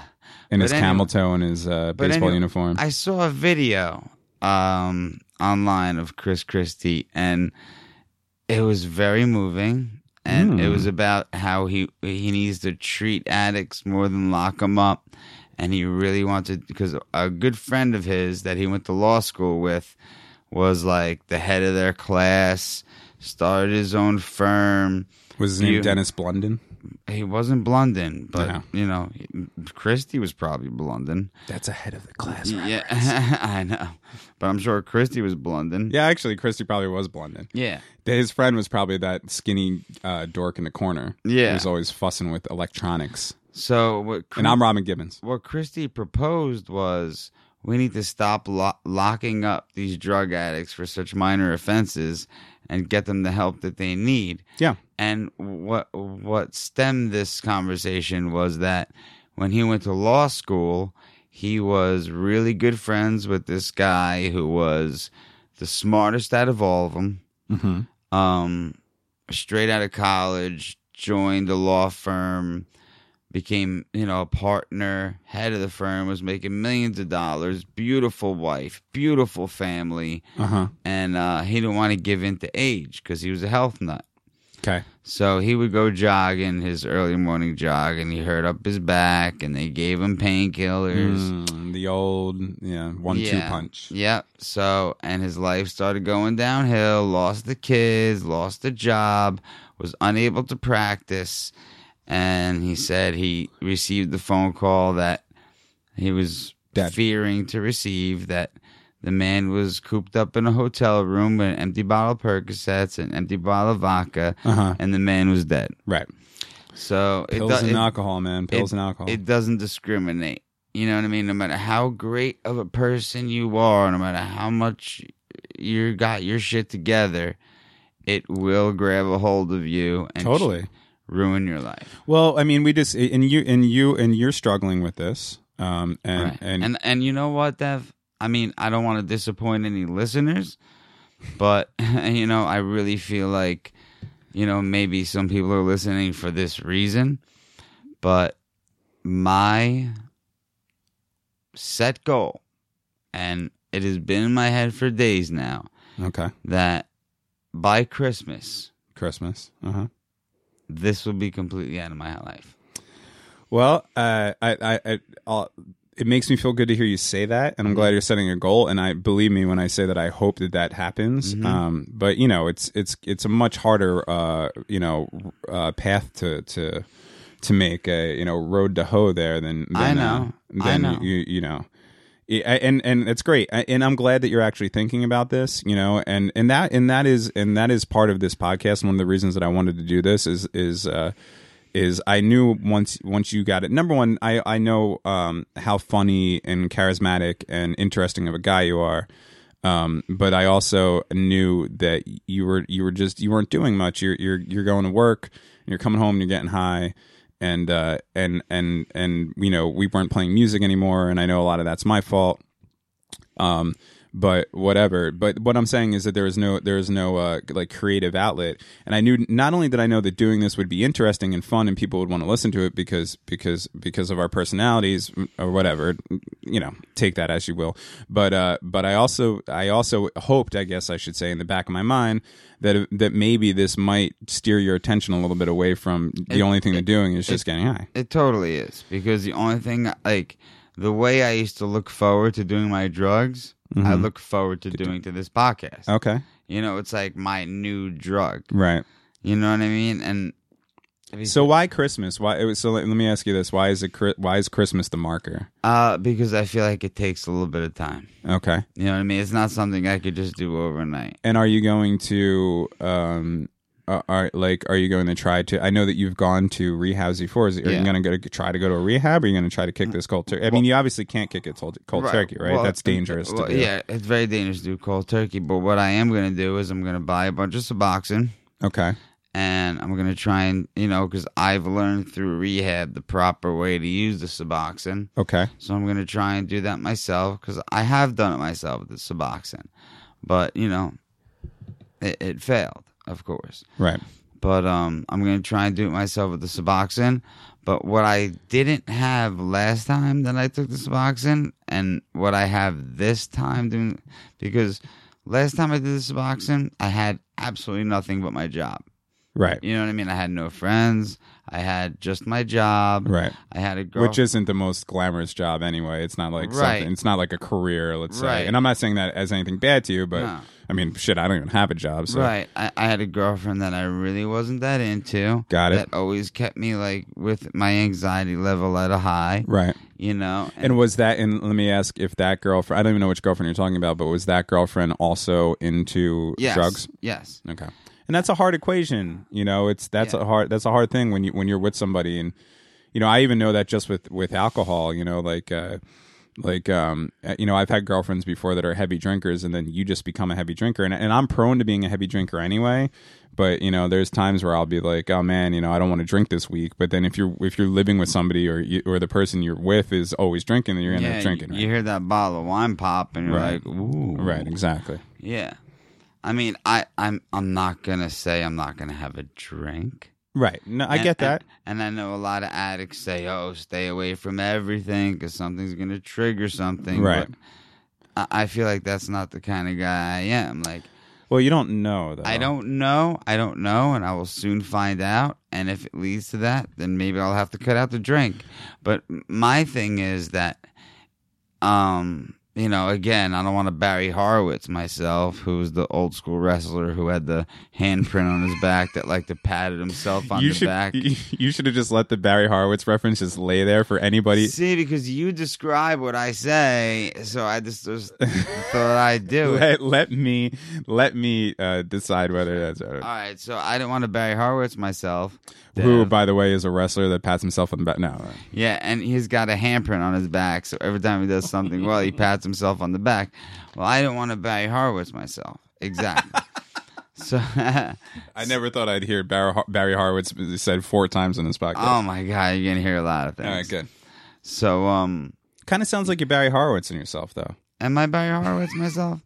and his But anyway- camel toe and his uh, But baseball anyway, uniform. I saw a video um, online of Chris Christie, and it was very moving. And it Hmm. was about how he he needs to treat addicts more than lock them up, and he really wanted because a good friend of his that he went to law school with was like the head of their class, started his own firm. was his name you- Dennis Blunden? He wasn't Blunden, but Yeah. you know, Christie was probably Blunden. That's ahead of the class. Yeah, (laughs) I know, but I'm sure Christie was Blunden. Yeah, actually, Christie probably was Blunden. Yeah, His friend was probably that skinny uh, dork in the corner. Yeah. who was always fussing with electronics. So what? And I'm Robin Givens. what Christie proposed was we need to stop lo- locking up these drug addicts for such minor offenses and get them the help that they need. Yeah, And what what stemmed this conversation was that when he went to law school, he was really good friends with this guy who was the smartest out of all of them. Mhm. Um, straight out of college, joined a law firm, became you know a partner, head of the firm, was making millions of dollars. Beautiful wife, beautiful family, uh huh. and uh, he didn't want to give in to age because he was a health nut. Okay. So he would go jogging his early morning jog, and he hurt up his back, and they gave him painkillers. Mm, the old yeah one two Yeah. punch. Yep. So, and his life started going downhill. Lost the kids, lost the job, was unable to practice, and he said he received the phone call that he was Dead. fearing to receive that the man was cooped up in a hotel room with an empty bottle of Percocets, an empty bottle of vodka, Uh-huh. and the man was dead. Right. So it Pills do- and it- alcohol, man. Pills it- and alcohol. It doesn't discriminate. You know what I mean? No matter how great of a person you are, no matter how much you got your shit together, it will grab a hold of you and totally. Ruin your life. Well, I mean, we just and you and you and you're struggling with this, um, and Right. and, and and you know what, Dev? I mean, I don't want to disappoint any listeners, but (laughs) you know, I really feel like you know maybe some people are listening for this reason, but my set goal, and it has been in my head for days now, okay, that by Christmas Christmas. Uh huh. This will be completely out of my life. Well, uh, I, I, I, it makes me feel good to hear you say that, and I'm Mm-hmm. glad you're setting a goal. And I believe me when I say that I hope that that happens. Mm-hmm. Um, but you know, it's it's it's a much harder, uh, you know, uh, path to to to make a you know road to hoe there than, than I uh, know. than I know. you you know. And and it's great, and I'm glad that you're actually thinking about this, you know, and and that and that is and that is part of this podcast. One of the reasons that I wanted to do this is is uh, is I knew once once you got it. Number one, I I know um, how funny and charismatic and interesting of a guy you are, um, but I also knew that you were you were just you weren't doing much. You're you're you're going to work, and you're coming home, and you're getting high, and uh, and and and you know we weren't playing music anymore, and I know a lot of that's my fault. Um, but whatever. But what I'm saying is that there is no there is no uh, like creative outlet, and I knew not only did I know that doing this would be interesting and fun, and people would want to listen to it because because because of our personalities or whatever. You know, take that as you will. But uh, but I also I also hoped, I guess I should say, in the back of my mind that that maybe this might steer your attention a little bit away from the It- only thing they're doing is just getting high. It totally is because the only thing like the way I used to look forward to doing my drugs, I look forward to doing to this podcast. Okay, You know, it's like my new drug. right. You know what I mean? And So why Christmas? Why? it was- So let, let me ask you this: Why is it? Why is Christmas the marker? uh, because I feel like it takes a little bit of time. Okay. You know what I mean? It's not something I could just do overnight. And are you going to um are, are like are you going to try to I know that you've gone to rehabs before. Is, are Yeah. you going to go to try to go to a rehab? Or are you going to try to kick mm, this cold turkey? I mean, you obviously can't kick it cold, cold turkey, right? Well, That's dangerous well, to do. Yeah, it's very dangerous to do cold turkey. But what I am going to do is I'm going to buy a bunch of Suboxone. Okay. and I'm gonna try and you know because I've learned through rehab the proper way to use the Suboxone, Okay. so I'm gonna try and do that myself because I have done it myself with the Suboxone, but you know, it, it failed, of course. Right. But um, I'm gonna try and do it myself with the Suboxone. But what I didn't have last time that I took the Suboxone, and what I have this time doing, because last time I did the Suboxone, I had absolutely nothing but my job. Right. You know what I mean? I had no friends. I had just my job. Right. I had a girl. Which isn't the most glamorous job anyway. It's not like Right. something. It's not like a career, let's say. And I'm not saying that as anything bad to you, but No. I mean, shit, I don't even have a job. So. right. I, I had a girlfriend that I really wasn't that into. Got it. That always kept me like with my anxiety level at a high. Right. You know. And was that? And let me ask if that girlfriend. I don't even know which girlfriend you're talking about, but was that girlfriend also into yes, drugs? Yes. Okay. And that's a hard equation. You know, it's that's Yeah. a hard that's a hard thing when you when you're with somebody and you know, I even know that just with with alcohol, you know, like uh like um uh, you know, I've had girlfriends before that are heavy drinkers and then you just become a heavy drinker and and I'm prone to being a heavy drinker anyway. But you know, there's times where I'll be like, "Oh man, you know, I don't want to drink this week." But then if you're if you're living with somebody or you, or the person you're with is always drinking, then you're gonna Yeah. end up drinking. You, Right? you hear that bottle of wine pop, and you're Right. like, ooh. right? Exactly. Yeah. I mean, I I'm I'm not gonna say I'm not gonna have a drink. Right. No, I And- get that. And, and I know a lot of addicts say, "Oh, stay away from everything because something's gonna trigger something." Right. But I, I feel like that's not the kind of guy I am. Like, well, you don't know though. I don't know. I don't know, and I will soon find out. And if it leads to that, then maybe I'll have to cut out the drink. But my thing is that, um, you know, again, I don't want to Barry Horowitz myself, who's the old school wrestler who had the handprint on his back that like to patted himself on you the should back. (laughs) you should have just let the Barry Horowitz reference just lay there for anybody. See, because you describe what I say, so I just, just (laughs) thought I'd do it. Let, let me let me uh, decide whether that's All right, so I didn't want to Barry Horowitz myself. who, by the way, is a wrestler that pats himself on the back. No, Yeah, and he's got a handprint on his back, so every time he does something well, he pats himself on the back. Well, I don't want to Barry Horowitz myself. Exactly. (laughs) So, I never thought I'd hear Barry, Har- Barry Horowitz said four times in this podcast. oh my god, you're gonna hear a lot of things. All right, good. So, um, Kind of sounds like you're Barry Horowitz in yourself, though. am I Barry Horowitz myself?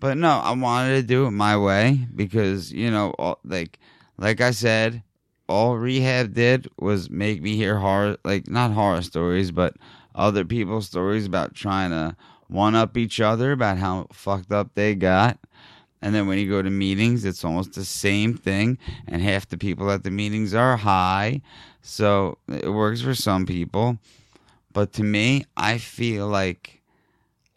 But no, I wanted to do it my way because you know, all, like, like I said, all rehab did was make me hear horror, like not horror stories, but other people's stories about trying to one up each other about how fucked up they got. And then when you go to meetings, it's almost the same thing. And half the people at the meetings are high. So it works for some people. But to me, I feel like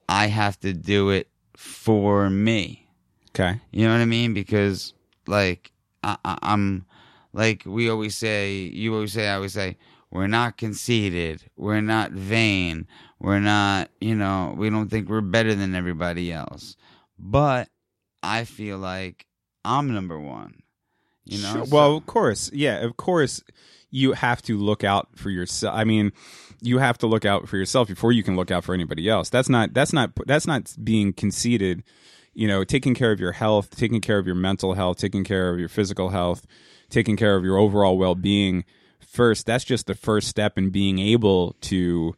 I have to do it for me. Okay. You know what I mean? Because like I, I, I'm like we always say, you always say, I always say, we're not conceited, we're not vain, we're not, you know, we don't think we're better than everybody else. But I feel like I'm number one. You know, Sure. So- Well, of course, yeah, of course, you have to look out for yourself. I mean, you have to look out for yourself before you can look out for anybody else. That's not that's not that's not being conceited. You know, taking care of your health, taking care of your mental health, taking care of your physical health, taking care of your overall well being first. That's just the first step in being able to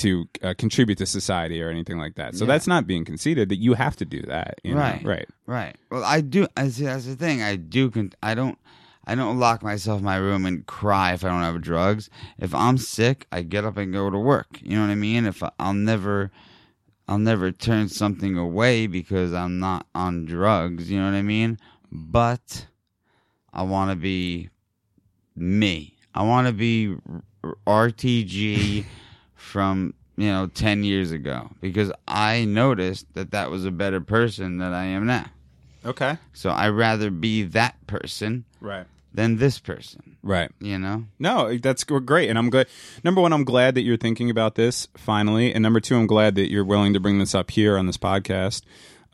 to uh, contribute to society or anything like that. So Yeah. that's not being conceited. That you have to do that. you know? Right. Right. Right. Well, I do. I see. That's the thing. I do. Con- I don't. I don't lock myself in my room and cry if I don't have drugs. If I'm sick, I get up and go to work. You know what I mean? If I, I'll never, I'll never turn something away because I'm not on drugs. You know what I mean? But I want to be me. I want to be RTG from you know ten years ago because I noticed that that was a better person than I am now. Okay. So I rather be that person Right. than this person. Right. You know? No, that's great, and I'm glad. Number one, I'm glad that you're thinking about this finally, and number two, I'm glad that you're willing to bring this up here on this podcast,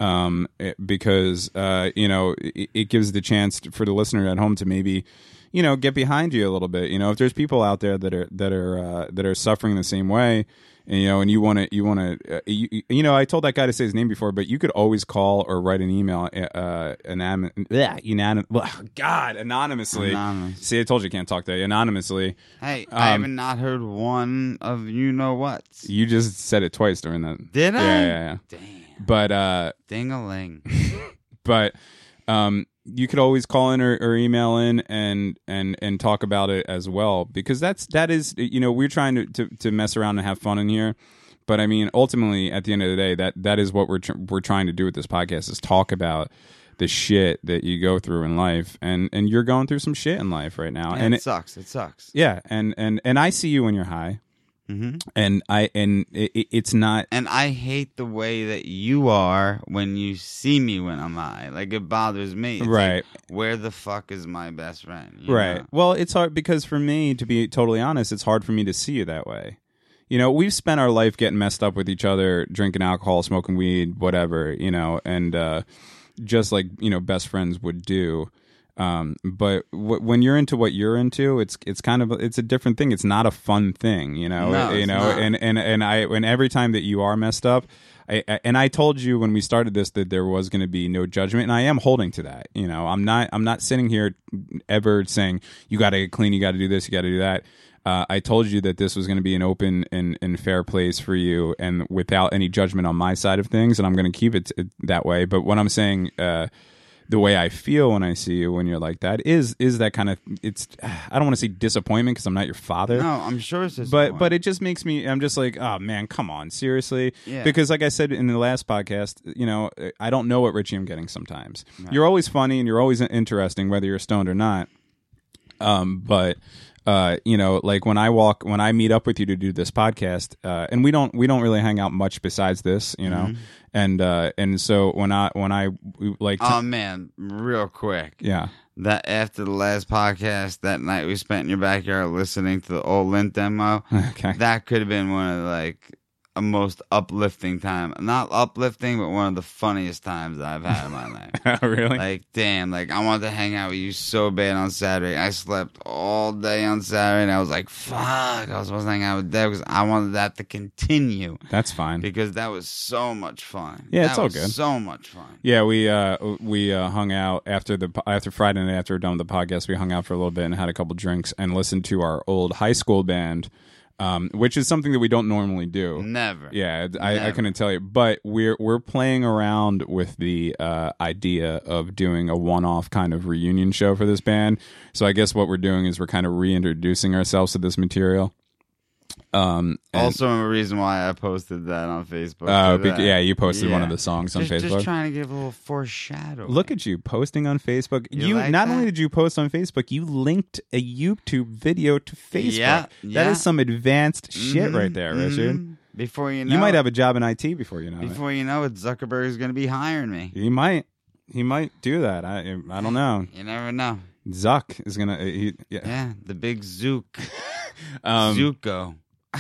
um, it- because uh, you know it, it gives the chance for the listener at home to maybe, you know, get behind you a little bit. You know, if there's people out there that are that are uh, that are suffering the same way. And, you know, and you want to, you want to, uh, you, you know, I told that guy to say his name before, but you could always call or write an email, uh, anim- bleh, unanim- bleh, (laughs) God, anonymously. Anonymous. See, I told you I can't talk to you anonymously. Hey, I Um, haven't not heard one of you know what. You just said it twice during that. Did I? Yeah, yeah, yeah. Damn. But uh, Ding a ling. (laughs) but um, you could always call in or, or email in and and and talk about it as well because that's that is you know we're trying to, to to mess around and have fun in here. But I mean, ultimately, at the end of the day, that that is what we're tr- we're trying to do with this podcast is talk about the shit that you go through in life, and and you're going through some shit in life right now, and and it, it, sucks. It sucks. yeah, and and and I see you when you're high, hmm and I and it, it- it's not And I hate the way that you are when you see me when I'm high. Like it bothers me. It's right. like, where the fuck is my best friend? Right. know? Well, it's hard because for me, to be totally honest, it's hard for me to see you that way. You know, we've spent our life getting messed up with each other, drinking alcohol, smoking weed, whatever, you know, and uh, just like, you know, best friends would do. Um, but w- when you're into what you're into, it's it's kind of it's a different thing. It's not a fun thing, you know. No, you know, not. and and and I when every time that you are messed up, I, and I told you when we started this that there was going to be no judgment, and I am holding to that. You know, I'm not I'm not sitting here ever saying you got to get clean, you got to do this, you got to do that. Uh, I told you that this was going to be an open and, and fair place for you, and without any judgment on my side of things, and I'm going to keep it that way. But what I'm saying, uh, the way I feel when I see you when you're like that is is that kind of it's. I don't want to say disappointment because I'm not your father. No, I'm sure it's just but but it just makes me i'm just like oh man come on seriously? Yeah. because like i said in the last podcast you know i don't know what richie i'm getting sometimes. You're always funny and you're always interesting whether you're stoned or not. Um but uh you know like when i walk when i meet up with you to do this podcast uh and we don't we don't really hang out much besides this you know and uh and so when i when i like Oh man, real quick. yeah That after the last podcast, that night we spent in your backyard listening to the old Lint demo. (laughs) okay That could have been one of like a most uplifting time. Not uplifting, but one of the funniest times I've had in my (laughs) life. really? Like, damn, like I wanted to hang out with you so bad on Saturday. I slept all day on Saturday, and I was like, fuck, I was supposed to hang out with Deb because I wanted that to continue That's fine. because that was so much fun. Yeah, That it's all good. So much fun. Yeah, we uh we uh, hung out after the after Friday night after we were done with the podcast. We hung out for a little bit and had a couple drinks and listened to our old high school band, um, which is something that we don't normally do. Never. Yeah, I, I Never. couldn't tell you, but we're we're playing around with the uh, idea of doing a one-off kind of reunion show for this band. So I guess what we're doing is we're kind of reintroducing ourselves to this material. Um, Also, a reason why I posted that on Facebook. Oh, yeah, you posted one of the songs on just, Facebook. Just trying to give a little foreshadow. Look at you posting on Facebook. You You, like not that? only did you post on Facebook, you linked a YouTube video to Facebook. Yeah, That yeah. is some advanced shit right there, Richard. Mhm. Before you know, You might have a job in IT before you know it. Before you know it, Zuckerberg is going to be hiring me. He might. He might do that. I I don't know. You never know. Zuck is gonna. He, yeah. Yeah, the big Zook, (laughs) Um, Zuko.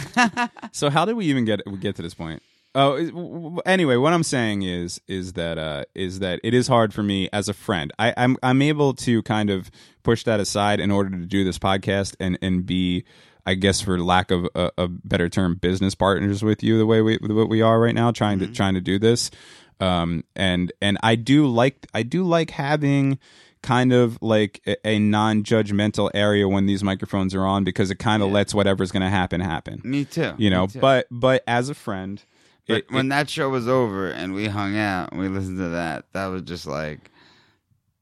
(laughs) So how did we even get we get to this point? Oh, is- w- w- anyway, what I'm saying is is that uh, is that it is hard for me as a friend. I, I'm I'm able to kind of push that aside in order to do this podcast and and be, I guess, for lack of a, a better term, business partners with you the way we what we are right now, trying to trying to do this. Um, and and I do like I do like having kind of like a, a non-judgmental area when these microphones are on because it kind of lets whatever's going to happen happen Me too. you know too. but but as a friend But it- when that show was over and we hung out and we listened to that, that was just like,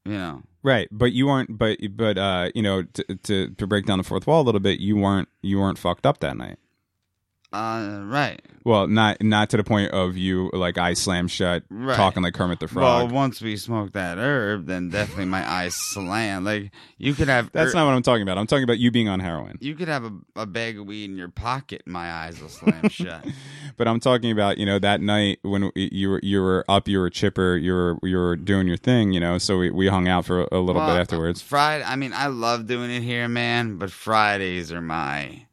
you know, right but you weren't but but uh you know to, to to break down the fourth wall a little bit you weren't you weren't fucked up that night uh, right. well not not to the point of you like eyes slam shut Right. talking like kermit the Frog. Well, once we smoke that herb, then definitely my eyes slam. Like you could have that's er- not what i'm talking about i'm talking about you being on heroin You could have a, a bag of weed in your pocket, my eyes will slam (laughs) shut. but i'm talking about you know that night when you were you were up you were chipper you were you were doing your thing you know so we, we hung out for a, little Well, bit afterwards Friday. I mean, I love doing it here, man. But Fridays are my.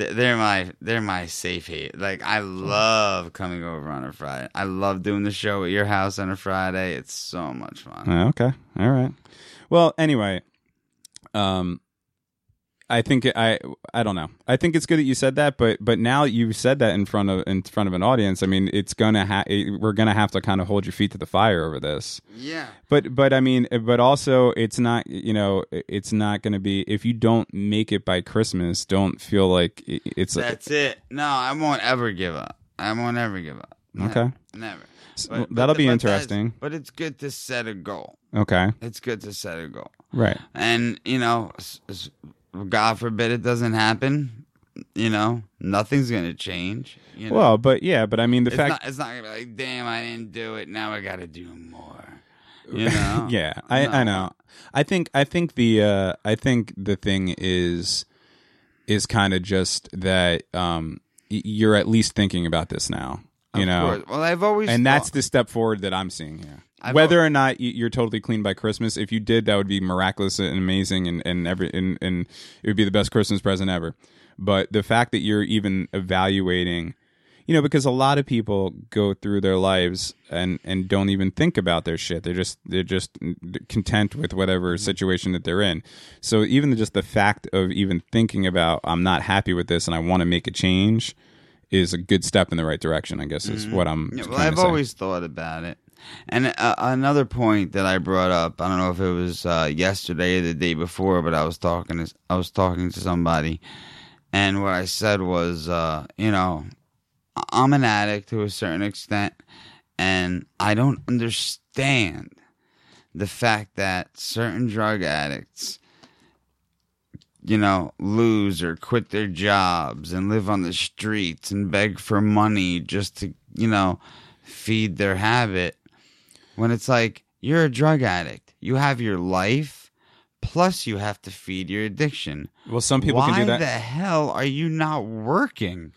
Th- They're my they're my safe hate. Like I love coming over on a Friday. I love doing the show at your house on a Friday. It's so much fun. Okay. All right. Well, anyway, um, I think I I don't know. I think it's good that you said that, but but now you said that in front of in front of an audience. I mean, it's gonna ha- it, we're gonna have to kind of hold your feet to the fire over this. Yeah. But but I mean, but also it's not you know it's not gonna be if you don't make it by Christmas. Don't feel like it's That's it. No, I won't ever give up. I won't ever give up. Okay. Never. well, that'll be but interesting. But it's good to set a goal. okay. It's good to set a goal. Right. And, you know, God forbid it doesn't happen. You know, nothing's going to change. You know? Well, but yeah, but I mean the it's fact not, it's not going to be like, damn, I didn't do it. Now I got to do more. (laughs) You know? yeah, I, I know. I think I think the uh, I think the thing is is kind of just that um, you're at least thinking about this now. You Of know, course. Well, I've always. and that's the step forward that I'm seeing here. I've Whether or not y- you're totally clean by Christmas, if you did, that would be miraculous and amazing, and and every and, and it would be the best Christmas present ever. But the fact that you're even evaluating, you know, because a lot of people go through their lives and and don't even think about their shit. They're just they're just content with whatever mm-hmm. situation that they're in. So even just the fact of even thinking about I'm not happy with this and I want to make a change is a good step in the right direction. I guess is what I'm. Yeah, well, I've say. always thought about it. And uh, another point that I brought up, I don't know if it was uh, yesterday or the day before, but I was talking to I was talking to somebody, and what I said was, uh, you know, I'm an addict to a certain extent, and I don't understand the fact that certain drug addicts you know, lose or quit their jobs and live on the streets and beg for money just to, you know, feed their habit. When it's like, you're a drug addict, you have your life, plus you have to feed your addiction. Well, some people Why can do that. the hell are you not working?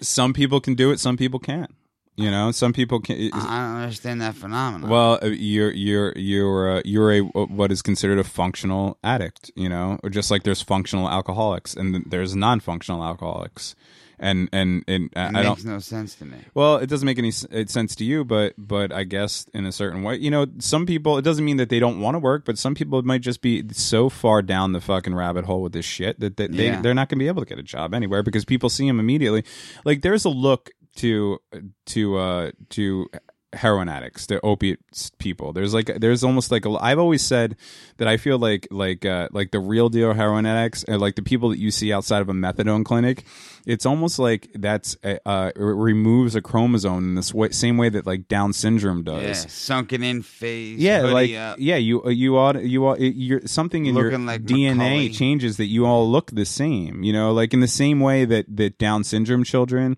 Some people can do it. Some people can't. You know, some people can. I don't understand that phenomenon. Well, uh, you're you're you're uh, you're a what is considered a functional addict. You know, or just like there's functional alcoholics and there's non-functional alcoholics, and and and I It I don't. makes no sense to me. Well, it doesn't make any uh, sense to you, but but I guess in a certain way, you know, some people. It doesn't mean that they don't want to work, but some people might just be so far down the fucking rabbit hole with this shit that, that they Yeah. they're not going to be able to get a job anywhere because people see them immediately. Like there's a look to to uh to heroin addicts, to opiate people. There's like there's almost like a, I've always said that I feel like like uh, like the real deal heroin addicts are like the people that you see outside of a methadone clinic. It's almost like that's uh, uh, it removes a chromosome in this way, same way that like Down syndrome does. Yeah, sunken in face. Yeah, like up. yeah, you uh, you ought you ought you're something in your like DNA Macaulay. changes that you all look the same. You know, like in the same way that that Down syndrome children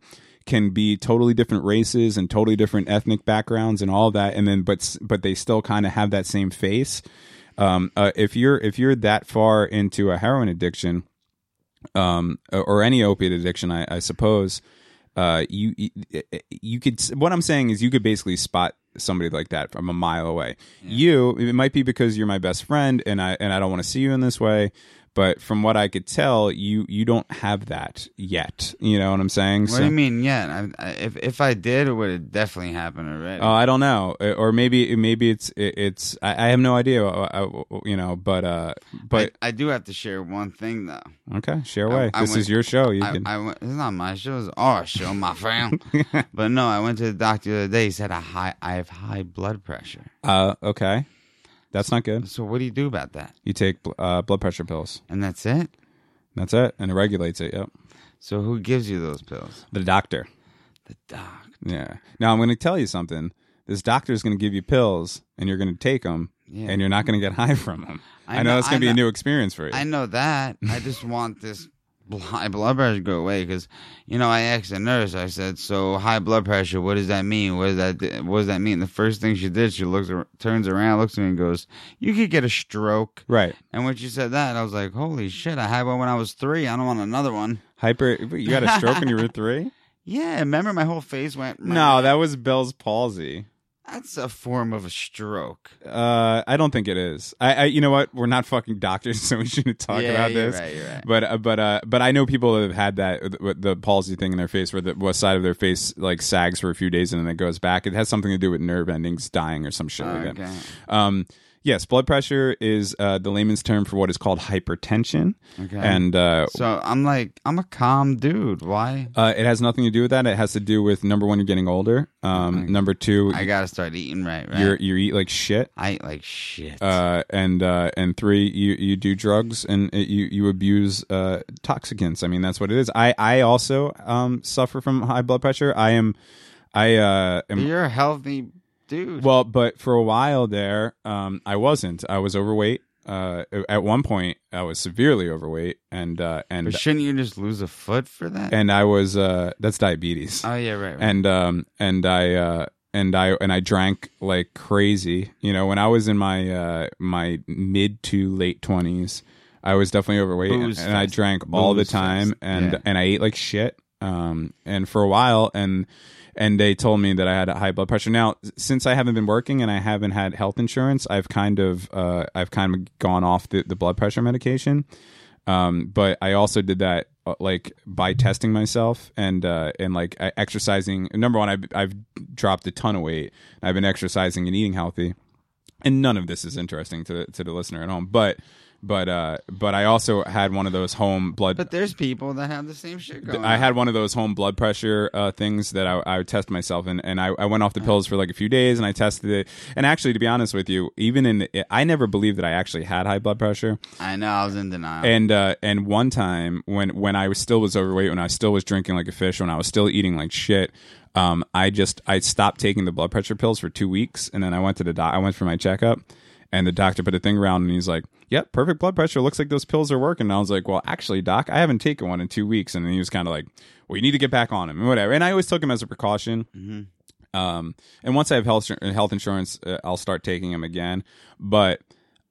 can be totally different races and totally different ethnic backgrounds and all that, and then but but they still kind of have that same face. Um, uh, if you're if you're that far into a heroin addiction, um, or any opiate addiction, I, I suppose, uh, you you- you could. What I'm saying is, you could basically spot somebody like that from a mile away. You, it might be because you're my best friend, and I and I don't want to see you in this way. But from what I could tell, you you don't have that yet. You know what I'm saying? What do you mean? Yeah, I, I, if if I did, it would have definitely happened already. Oh, I don't know, Uh, or maybe maybe it's it- it's I, I have no idea. uh, uh, You know, but uh, but I, I do have to share one thing though. okay, share away. This went- is your show. You can. Went, it's not my show. It's our show, my (laughs) friend. but no, I went to the doctor the other day. He said I high, I have high blood pressure. uh, okay, that's not good. So what do you do about that? You take uh, blood pressure pills. And that's it. That's it, and it regulates it. Yep, So who gives you those pills? the doctor. The doc. Yeah. Now I'm going to tell you something. This doctor is going to give you pills, and you're going to take them, Yeah. and you're not going to get (laughs) high from them. I, I know, know- it's going to be a new experience for you. I know that. I just want this high blood pressure go away because, you know, I asked the nurse. I said, "So high blood pressure. What does that mean? What does that? What does that mean?" The first thing she did, she looks, turns around, looks at me, and goes, "You could get a stroke." right. And when she said that, I was like, "Holy shit! I had one when I was three. I don't want another one." Hyper. You got a stroke when you were (laughs) three? Yeah, remember my whole face went. No, that was Bell's palsy. That's a form of a stroke. Uh, I don't think it is. I, I, you know what? We're not fucking doctors, (laughs) so we shouldn't talk Yeah, about you're this. right, you're right. But, uh, but, uh, but I know people that have had that uh, the palsy thing in their face, where the what side of their face like sags for a few days and then it goes back. It has something to do with nerve endings dying or some shit like that. Um, yes, blood pressure is uh, the layman's term for what is called hypertension, Okay. and uh, So I'm like, I'm a calm dude. Why? uh, it has nothing to do with that. It has to do with number one, you're getting older. Um, number two, I gotta start eating right, right? you're you eat like shit. I eat like shit. uh, and uh, and three, you you do drugs and it, you you abuse uh, toxicants. I mean, that's what it is. I I also um, suffer from high blood pressure. I am, I uh, am. you're a healthy dude. Well, but for a while there, um, I wasn't. I was overweight. Uh, at one point, I was severely overweight, and uh, and but shouldn't you just lose a foot for that? and I was uh, that's diabetes oh yeah, right. right. and um and I uh and I and I drank like crazy. You know, when I was in my uh my mid to late twenties, I was definitely overweight, and, Booze and I drank all the time, fest. and Yeah. and I ate like shit. Um, and for a while, and and they told me that I had a high blood pressure. Now, since I haven't been working and I haven't had health insurance, I've kind of uh I've kind of gone off the, the blood pressure medication. Um, but I also did that uh, like by testing myself and uh, and like exercising. Number one, I've I've dropped a ton of weight. I've been exercising and eating healthy, and none of this is interesting to to the listener at home. But but uh, but I also had one of those home blood. but there's people that have the same shit going. I on. had one of those home blood pressure uh, things that I, I would test myself, and, and I, I went off the pills for like a few days, and I tested it. And actually, to be honest with you, even in I never believed that I actually had high blood pressure. I know. I was in denial. And uh, and one time when when I was still was overweight, when I still was drinking like a fish, when I was still eating like shit, um, I just I stopped taking the blood pressure pills for two weeks, and then I went to the doc. I went for my checkup, and the doctor put a thing around, and he's like, "Yep, perfect blood pressure. Looks like those pills are working." And I was like, "Well, actually, doc, I haven't taken one in two weeks," and then he was kind of like, "Well, you need to get back on them and whatever." And I always took him as a precaution. Um, and once I have health health insurance, uh, I'll start taking them again. But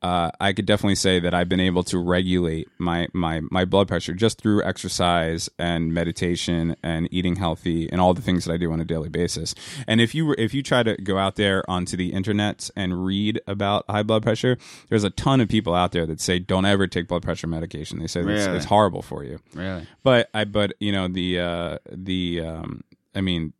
uh, I could definitely say that I've been able to regulate my, my, my blood pressure just through exercise and meditation and eating healthy and all the things that I do on a daily basis. And if you were, if you try to go out there onto the internet and read about high blood pressure, there's a ton of people out there that say don't ever take blood pressure medication. They say it's, it's horrible for you. Really? But I, but you know the uh, the um, I mean,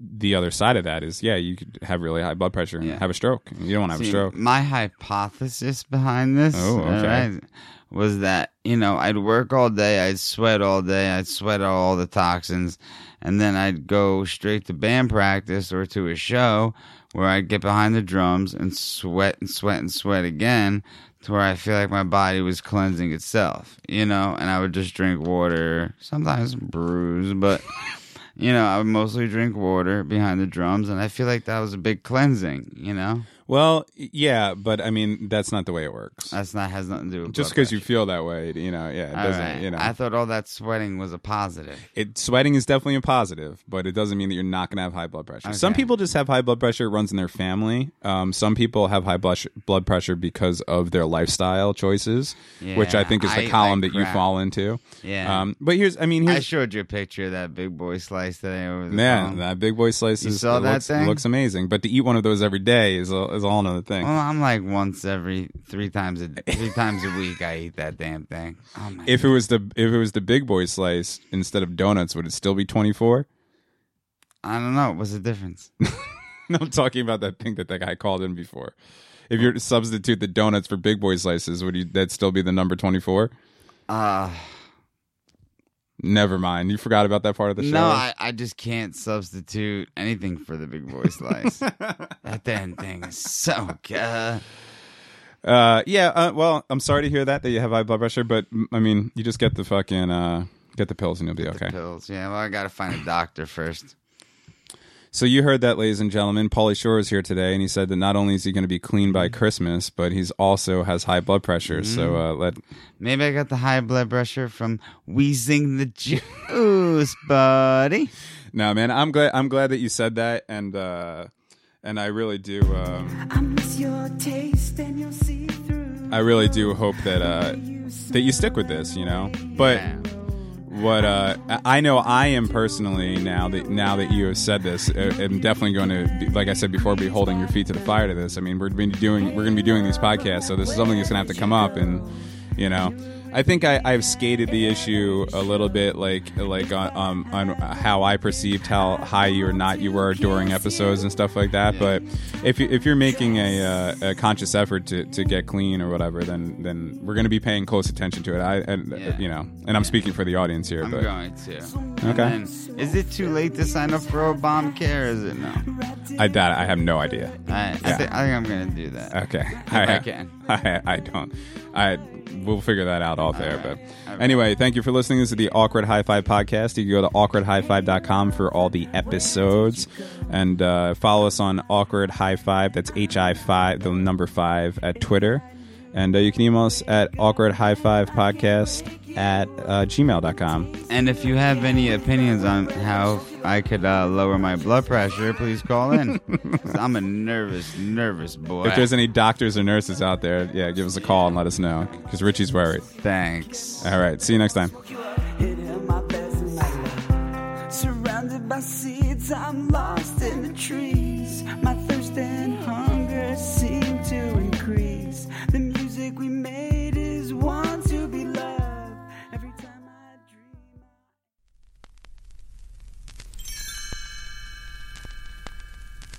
the other side of that is yeah, you could have really high blood pressure and Yeah. have a stroke. You don't want to have a stroke. My hypothesis behind this Oh, okay. Uh, alright, was that, you know, I'd work all day, I'd sweat all day, I'd sweat out all the toxins, and then I'd go straight to band practice or to a show where I'd get behind the drums and sweat and sweat and sweat again to where I feel like my body was cleansing itself, you know, and I would just drink water, sometimes brews, but you know, I mostly drink water behind the drums, and I feel like that was a big cleansing, you know? Well, yeah, but I mean that's not the way it works. That's not has nothing to do with Just because you feel that way, you know, yeah, it All doesn't. right. You know, I thought all that sweating was a positive. it sweating is definitely a positive, but it doesn't mean that you're not going to have high blood pressure. Some Okay. people just have high blood pressure; it runs in their family. Um, some people have high blood blood pressure because of their lifestyle choices, which I Yeah, think is the eat column like that you crap. fall into. Yeah. Um, but here's, I mean, here's I here's showed you a picture of that big boy slice today over the Man, phone. that big boy slices. You saw it that looks, thing? Looks amazing, but to eat one of those every day is a, is a whole another thing. Well, I'm like once every three times a three times a week. I eat that damn thing. Oh my! if it was the if it was the big boy slice instead of donuts, would it still be twenty four? I don't know. What's the difference? (laughs) No, I'm talking about that thing that that guy called in before. If you substitute the donuts for big boy slices, would you that still be the number twenty four? Uh Never mind. You forgot about that part of the show. no, I, I just can't substitute anything for the big boy slice. (laughs) that damn thing is so good. uh, yeah. Uh, well, I'm sorry to hear that that you have high blood pressure, but I mean, you just get the fucking uh, get the pills and you'll be okay. pills. Yeah, well, I gotta find a doctor first. So you heard that, ladies and gentlemen. Pauly Shore is here today, and he said that not only is he going to be clean by Christmas, but he's also has high blood pressure. So uh, let Maybe I got the high blood pressure from wheezing the juice, (laughs) buddy. no, man. I'm glad. I'm glad that you said that, and uh, and I really do. Um, I miss your taste and your see through. I really do hope that uh, that you stick with this. You know, but. Yeah. What uh, I know, I am personally now that now that you have said this, I'm definitely going to, like I said before, be holding your feet to the fire to this. I mean, we're doing we're going to be doing these podcasts, so this is something that's going to have to come up, and you know, I think I, I've skated the issue a little bit, like like on, um, on how I perceived how high you or not you were during episodes and stuff like that. But if you, if you're making a, uh, a conscious effort to, to get clean or whatever, then then we're going to be paying close attention to it. I and Yeah. you know, and I'm speaking for the audience here, I'm but going to. Okay. Then, is it too late to sign up for Obamacare? Is it no? I doubt it. I have no idea. I, I, Yeah. thi- I think I'm gonna do that. Okay, I can. (laughs) I, I don't. I we'll figure that out out there. right. But right. anyway, thank you for listening. This is the Awkward High Five podcast. You can go to awkwardhigh5.com for all the episodes and uh, follow us on Awkward High Five. That's H I five, the number five at Twitter. And uh, you can email us at awkward high five podcast at uh, gmail.com. And if you have any opinions on how I could uh, lower my blood pressure, please call in. (laughs) 'Cause I'm a nervous, nervous boy. If there's any doctors or nurses out there, yeah, give us a call and let us know because Richie's worried. Thanks. All right, see you next time. Hitting my best life. Surrounded by seeds, I'm lost in the trees. My